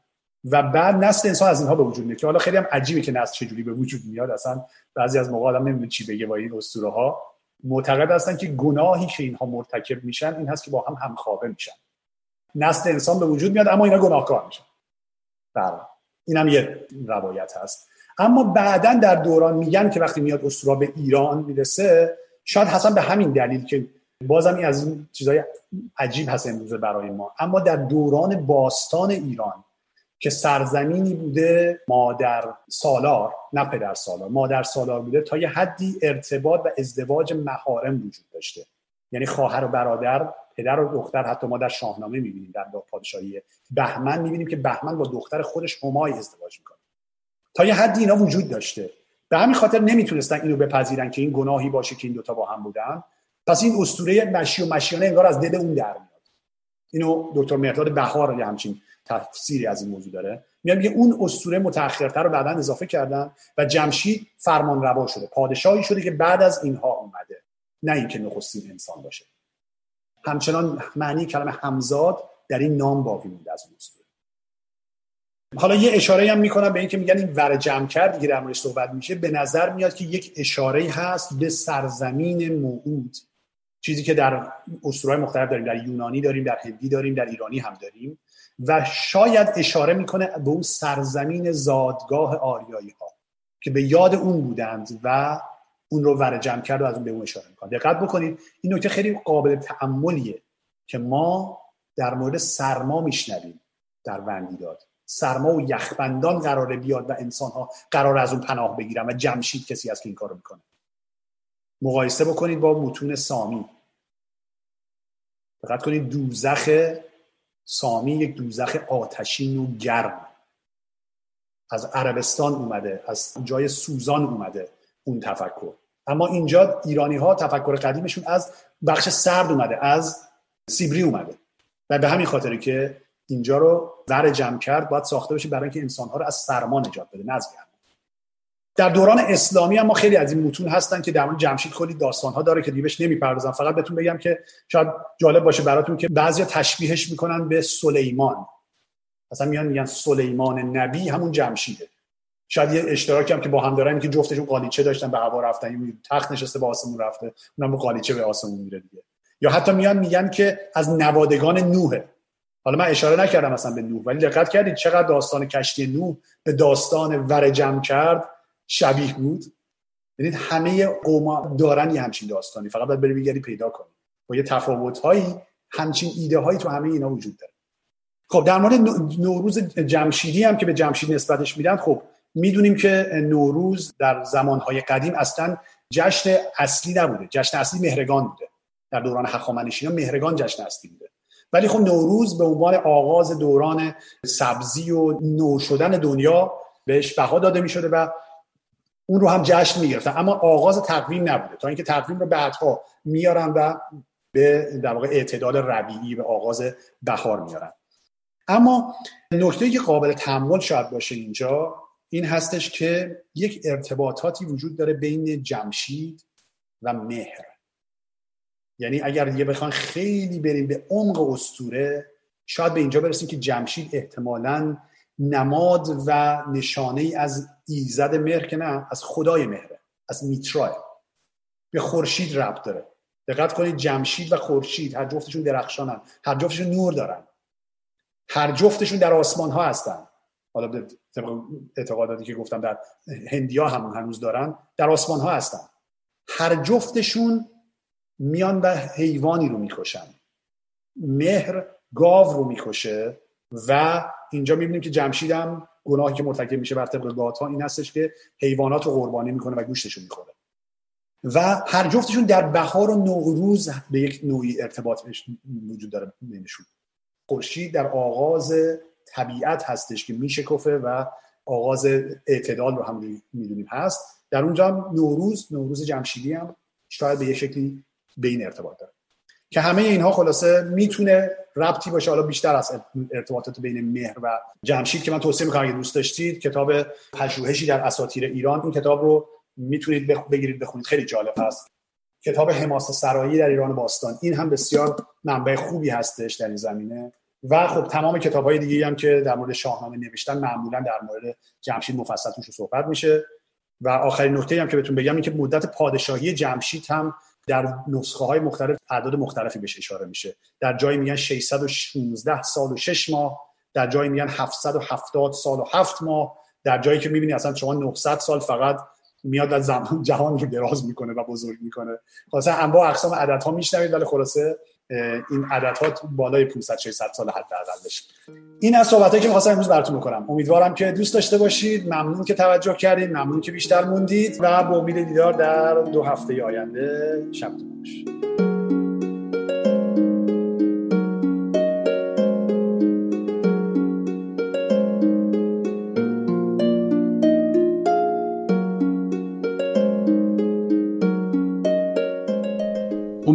S3: و بعد نسل انسان از اینها به وجود میاد که حالا خیلی هم عجیبه که نسل چجوری به وجود میاد. اصلا بعضی از موقع آدم نمی‌دونه چی بگه با این اسطوره ها معتقد هستن که گناهی که اینها مرتکب میشن این هست که با هم همخوابه میشن. نسل انسان به وجود میاد اما اینا گناهکار میشن. بله. این هم یه روایت هست. اما بعدا در دوران میگن که وقتی میاد اسطوره به ایران می‌رسه شاید حسن به همین دلیل که بازم این از این چیزای عجیب هست امروزه برای ما. اما در دوران باستان ایران که سرزمینی بوده مادر سالار نه پدر سالار مادر سالار بوده تا یه حدی ارتباط و ازدواج مهارم وجود داشته. یعنی خواهر و برادر پدر و دختر حتی ما در شاهنامه می‌بینیم در پادشاهی بهمن می‌بینیم که بهمن با دختر خودش همای ازدواج می‌کنه. تا یه حدی اینا وجود داشته. به همین خاطر نمی‌تونستن اینو بپذیرن که این گناهی باشه که این دوتا با هم بودن. پس این اسطوره مشی و مشیانه انگار از دل اون در میاد. اینو دکتر مرداد بهار یه همچین تفسیری از این موضوع داره. میگم میگه اون اسطوره متأخرتر رو بعدا اضافه کردن و جمشید فرمان روا شده. پادشاهی شده که بعد از اینها اومده. نه اینکه نخستین انسان باشه. همچنان معنی کلمه همزاد در این نام باقی مونده از اون حالا یه اشاره هم می‌کنم به اینکه میگن این ور جمع کرد که در صحبت میشه. به نظر میاد که یک اشاره هست به سرزمین موعود. چیزی که در اسطورهای مختلف داریم در یونانی داریم در هندی داریم در ایرانی هم داریم. و شاید اشاره می‌کنه به اون سرزمین زادگاه آریایی ها که به یاد اون بودند و اون رو ور جمع کرد و از اون به اون اشاره می‌کنه. دقت بکنید این نکته خیلی قابل تعملیه که ما در مورد سرما میشنویم در وندیداد. سرما و یخبندان قراره بیاد و انسان ها قرار از اون پناه بگیرن و جمشید کسی است که این کارو می‌کنه. مقایسه بکنید با متون سامی. دقت کنید دوزخ سامی یک دوزخ آتشین و گرم. از عربستان اومده از جای سوزان اومده اون تفکر. اما اینجا ایرانی ها تفکر قدیمشون از بخش سرد اومده از سیبری اومده. و به همین خاطری که اینجا رو ور جمع کرد باید ساخته بشه برای اینکه انسان ها رو از سرما نجات بده نه از در دوران اسلامی هم ما خیلی از این متون هستن که در مورد جمشید کلی داستان ها داره که دیبش نمی‌پردازم فقط بهتون بگم که شاید جالب باشه براتون که بعضیا تشبیهش می‌کنن به سلیمان. مثلا میان میگن سلیمان نبی همون جمشیده. شاید یه اشتراکی هم که با هم دارن که جفتشون قالیچه داشتن به هوا رفتن تخت نشسته به آسمون رفته اونم با قالیچه به آسمون میره دیگه. یا حتی میان میگن که از نوادگان نوحه حالا من اشاره نکردم مثلا به نوح ولی دقت کردید چقدر داستان کشتی نوح به داستان ور جمع کرد شبیه بود؟ ببینید همه قوما دارن یه همچین داستانی فقط باید بری بگردی پیدا کنی با یه تفاوت هایی همچین ایده هایی تو همه اینا وجود داره. خب در مورد نوروز جمشیدی هم که به جمشید نسبتش میدن خب می‌دونیم که نوروز در زمانهای قدیم اصلا جشن اصلی نبوده. جشن اصلی مهرگان بوده. در دوران هخامنشیان مهرگان جشن اصلی بوده. ولی خب نوروز به عنوان آغاز دوران سبزی و نو شدن دنیا بهش بها داده می شده و اون رو هم جشن می اما آغاز تقویم نبوده. تا اینکه تقویم رو بعدها میارن و به در واقع اعتدال ربیعی به آغاز بهار میارن. اما نکته که قابل تحمل شاید باشه اینجا این هستش که یک ارتباطاتی وجود داره بین جمشید و مهر. یعنی اگر یه بخوان خیلی بریم به عمق استوره شاید به اینجا برسیم که جمشید احتمالا نماد و نشانه ای از ایزد مهر که نه از خدای مهره از میترای. به خورشید ربط داره. دقت کنید جمشید و خورشید هر جفتشون درخشانن هر جفتشون نور دارن. هر جفتشون در آسمان ها هستن. حالا طبق اعتقاداتی که گفتم در هندیا همون هنوز دارن در آسمان ها هستن. هر جفتشون میان و حیوانی رو می‌کشن. مهر گاو رو می‌کشه و اینجا می‌بینیم که جمشیدم گناهی که مرتکب میشه بر طبق ها این هستش که حیوانات رو قربانی می‌کنه و گوشتشون می‌خوره. و هر جفتشون در بهار و نوروز به یک نوعی ارتباط وجود داره بینشون. خورشید در آغاز طبیعت هستش که میشکفه و آغاز اعتدال رو هم می‌دونیم. هست. در اونجا هم نوروز نوروز جمشیدی هم شاید به یه شکلی به این ارتباط داره. که همه اینها خلاصه می‌تونه ربطی باشه. حالا بیشتر از ارتباطات بین مهر و جمشید که من توصیه می‌کنم اگه دوست داشتید کتاب پژوهشی در اساطیر ایران این کتاب رو می‌تونید بگیرید بخونید. خیلی جالب هست. کتاب حماسه سرایی در ایران باستان. این هم بسیار منبع خوبی هستش در این زمینه. و خب تمام کتاب های دیگه هم که در مورد شاهنامه نوشتن معمولا در مورد جمشید مفصل توش صحبت میشه. و آخرین نکته هم که بهتون بگم این که مدت پادشاهی جمشید هم در نسخه های مختلف اعداد مختلفی بهش اشاره میشه. در جایی میگن 616 سال و 6 ماه در جایی میگن 770 سال و 7 ماه. در جایی که می‌بینی اصلا شما 900 سال فقط میاد از زمان جهان رو دراز می‌کنه و بزرگ می‌کنه. خلاصه انواع اقسام عددها میشنوید ولی خلاصه این عددها بالای 500 600 سال حداقل بشه. این از صحبتایی که می‌خواستم امروز براتون بکنم. امیدوارم که دوست داشته باشید. ممنون که توجه کردید. ممنون که بیشتر موندید. و با امید دیدار در دو هفته آینده شبتون خوش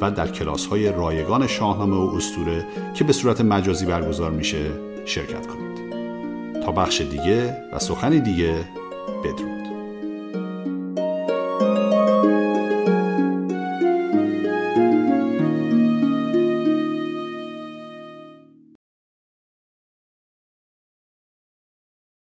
S1: و در کلاس های رایگان شاهنامه و استوره که به صورت مجازی برگزار میشه شرکت کنید. تا بخش دیگه و سخنی دیگه بدرود.